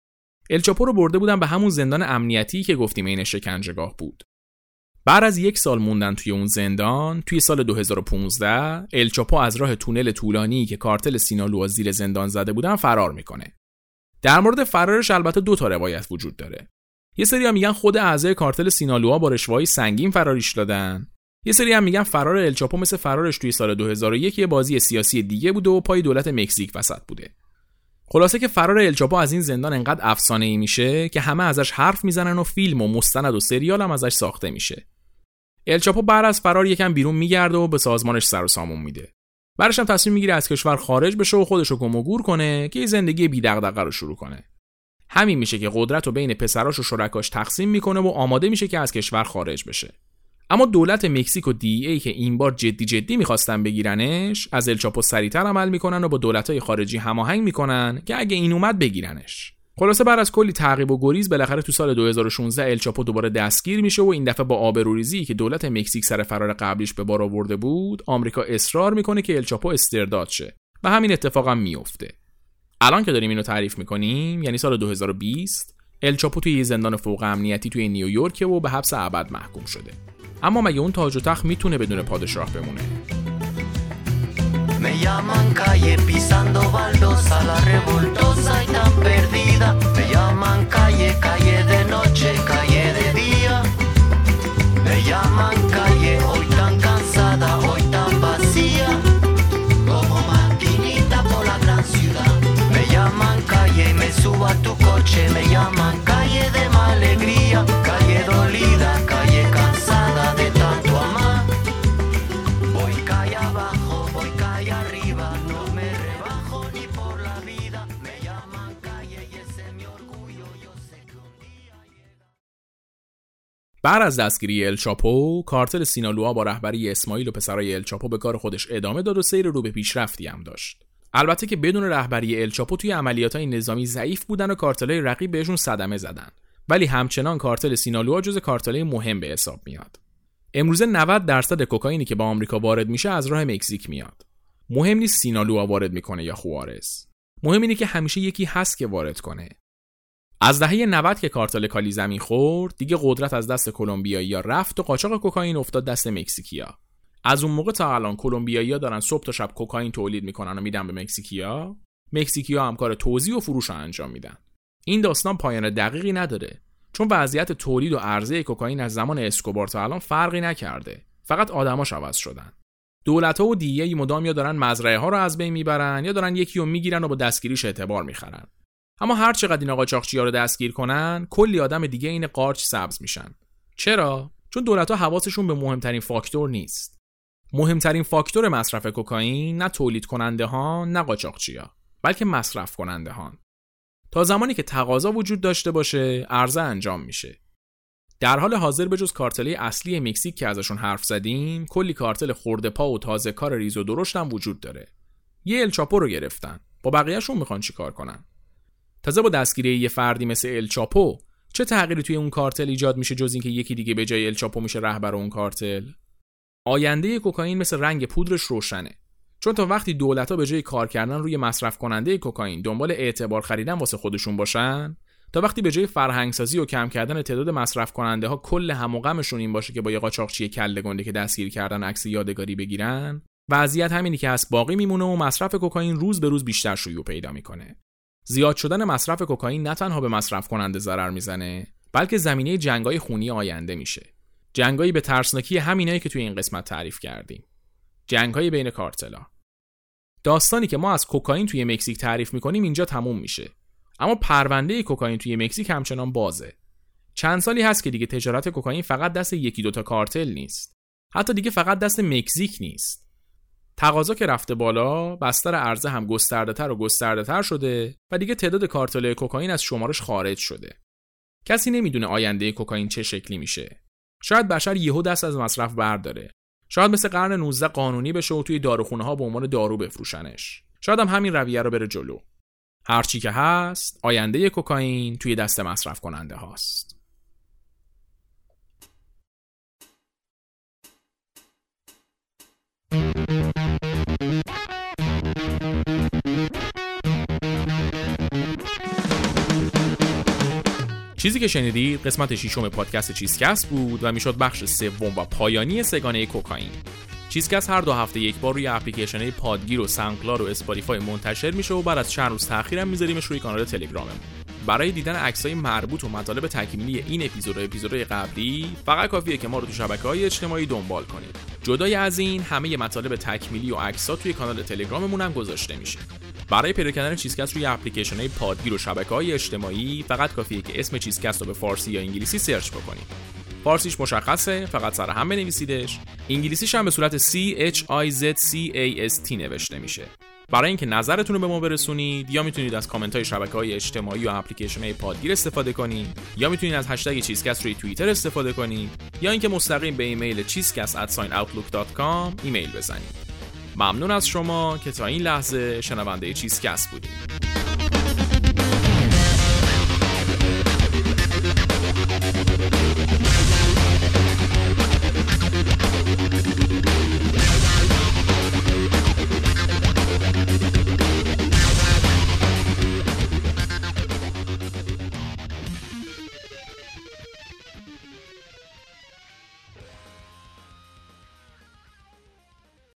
الچاپو رو برده بودن به همون زندان امنیتی که گفتیم این شکنجهگاه بود. بعد از یک سال موندن توی اون زندان توی سال 2015 الچاپو از راه تونل طولانی که کارتل سینالو زیر زندان زده بودن فرار می‌کنه. در مورد فرارش البته دو تا روایت وجود داره. یه سری هم میگن خود اعضای کارتل سینالوها با رشوه‌های سنگین فراریش دادن. یه سری هم میگن فرار الچاپو مثل فرارش توی سال 2001 یه بازی سیاسی دیگه بوده و پای دولت مکزیک وسط بوده. خلاصه که فرار الچاپو از این زندان انقدر افسانه ای میشه که همه ازش حرف می‌زنن و فیلم و مستند و سریال هم ازش ساخته میشه. الچاپو بعد از فرار یکم بیرون میگرده و به سازمانش سر و سامون میده. بعدش هم تصمیم می‌گیره از کشور خارج بشه و خودش رو کنه که زندگی بی رو شروع کنه. همین میشه که قدرت رو بین پسراش و شرکاش تقسیم می‌کنه و آماده میشه که از کشور خارج بشه. اما دولت مکزیک و دی ای که این بار جدی جدی می‌خواستن بگیرنش از الچاپو سریعتر عمل می‌کنن و با دولتهای خارجی هماهنگ می‌کنن که اگه این اومد بگیرنش. خلاصه بعد از کلی تعقیب و گریز بالاخره تو سال 2016 الچاپو دوباره دستگیر میشه و این دفعه با آبروریزی که دولت مکزیک سر فرار قبلیش به بار آورده بود آمریکا اصرار می‌کنه که الچاپو استرداد شه. و همین اتفاق هم میفته الان که داریم اینو تعریف می‌کنیم یعنی سال 2020 الچاپو توی یه زندان فوق امنیتی توی نیویورک و به حبس ابد محکوم شده اما مگه اون تاج و تخت می‌تونه بدون پادشاه بمونه Me llaman calle pisando baldosa, la revoltosa y tan perdida. Me llaman calle, calle de noche, calle de día. Me llaman calle, a tu coche. Me llaman calle de alegría, calle dolida, calle cansada de tanto amar. Voy calle abajo, voy calle arriba, no me rebajo ni por la vida. Me llaman calle y ese es mi orgullo, yo sé que. بعد از دستگیری الچاپو کارتل سینالوها با رهبری اسماعیل و پسرای الچاپو به کار خودش ادامه داد و سیر رو به پیشرفتی هم داشت البته که بدون رهبری الچاپو توی عملیات های نظامی ضعیف بودن و کارتلای رقیب بهشون صدمه زدن. ولی همچنان کارتل سینالوها جز کارتلای مهم به حساب میاد. امروزه 90 درصد کوکائینی که با آمریکا وارد میشه از راه مکزیک میاد. مهم نیست سینالوها وارد می‌کنه یا خوارز. مهم اینه که همیشه یکی هست که وارد کنه. از دهه 90 که کارتل کالی زمین خورد دیگه قدرت از دست کلمبیایی رفت و قاچاق کوکائین افتاد دست مکزیکیا از اون موقع تا الان کلمبیایی‌ها دارن صبح تا شب کوکائین تولید می‌کنن و میدن به مکزیکیا مکزیکیا هم کار توزیع و فروش رو انجام میدن. این داستان پایان دقیقی نداره. چون وضعیت تولید و عرضه کوکائین از زمان اسکوبار تا الان فرقی نکرده. فقط آدماش عوض شدن. دولت‌ها و دیگه مدام یا دارن مزرعه ها رو از بین می‌برن یا دارن یکی رو می‌گیرن و با دستگیریش اعتبار می‌خرن. اما هر چقدر این قاچاقچی‌ها رو دستگیر کنن کلی آدم دیگه این قارچ سبز میشن. چرا؟ چون دولت‌ها حواسشون به مهمترین فاکتور نیست. مهمترین فاکتور مصرف کوکائین نه تولید کننده ها نه قاچاقچیا بلکه مصرف کننده ها تا زمانی که تقاضا وجود داشته باشه عرضه انجام میشه. در حال حاضر به جز کارتلی اصلی مکزیک که ازشون حرف زدیم کلی کارتل خورده پا و تازه کار ریز و درشت هم وجود داره. یه الچاپو رو گرفتن. با بقیهشون می‌خوان چیکار کنن؟ تازه با دستگیری یه فردی مثل الچاپو چه تغییری توی اون کارتل ایجاد میشه جز اینکه یکی دیگه به جای الچاپو میشه رهبر اون کارتل؟ آینده کوکائین مثل رنگ پودرش روشنه. چون تا وقتی دولت‌ها به جای کار کردن روی مصرف کننده کوکائین دنبال اعتبار خریدن واسه خودشون باشن تا وقتی به جای فرهنگسازی و کم کردن تعداد مصرف کننده ها کل هم و غمشون این باشه که با یه قاچاقچی کله گنده که دستگیر کردن عکس یادگاری بگیرن وضعیت همینی که هست باقی میمونه و مصرف کوکائین روز به روز بیشتر شیوع پیدا می‌کنه. زیاد شدن مصرف کوکائین نه تنها به مصرف کننده ضرر می‌زنه بلکه زمینه جنگای خونی آینده میشه. جنگایی به ترسناکی همینایی که توی این قسمت تعریف کردیم. جنگهای بین کارتلا. داستانی که ما از کوکائین توی مکزیک تعریف می‌کنیم اینجا تموم میشه. اما پرونده کوکائین توی مکزیک همچنان بازه. چند سالی هست که دیگه تجارت کوکائین فقط دست یکی دوتا کارتل نیست. حتی دیگه فقط دست مکزیک نیست. تقاضا که رفته بالا بستر عرضه هم گسترده تر و گسترده تر شده و دیگه تعداد کارتل کوکائین از شمارش خارج شده. کسی نمی‌دونه آینده کوکائین چه شکلی میشه. شاید بشر یهو دست از مصرف برداره. شاید مثل قرن 19 قانونی بشه و توی داروخونه ها به عنوان دارو بفروشنش. شاید هم همین رویه رو بره جلو. هرچی که هست آینده کوکائین توی دست مصرف کننده هاست. چیزی که شنیدید قسمت ششم پادکست چیزکست بود و می‌شد بخش سوم و پایانی سه‌گانه کوکائین. چیزکست هر دو هفته یک بار روی اپلیکیشن پادگیر و SoundCloud و Spotify منتشر میشه و بعد از چند روز تاخیرم میذاریمش روی کانال تلگراممون. برای دیدن عکسای مربوط و مطالب تکمیلی این اپیزود و اپیزودهای قبلی فقط کافیه که ما رو تو شبکه های اجتماعی دنبال کنید. جدای از این همه مطالب تکمیلی و عکس‌ها توی کانال تلگراممون هم گذاشته میشه. برای پیدا کردن چیزکست روی اپلیکیشن های پادگیر و شبکه های اجتماعی فقط کافیه که اسم چیزکست رو به فارسی یا انگلیسی search بکنید فارسیش مشخصه فقط سر هم بنویسیدش. انگلیسیش هم به صورت C H I Z C A S T نوشته میشه. برای اینکه نظرتون رو به ما برسونید یا می‌تونید از کامنت های شبکه های اجتماعی و اپلیکیشن های پادگیر استفاده کنید یا می‌تونید از هشتگ چیزکست روی توییتر استفاده کنید یا اینکه مستقیم به ایمیل چیزکست@outlook.com ایمیل بزنید. ممنون از شما که تا این لحظه شنونده چیزکس بودید.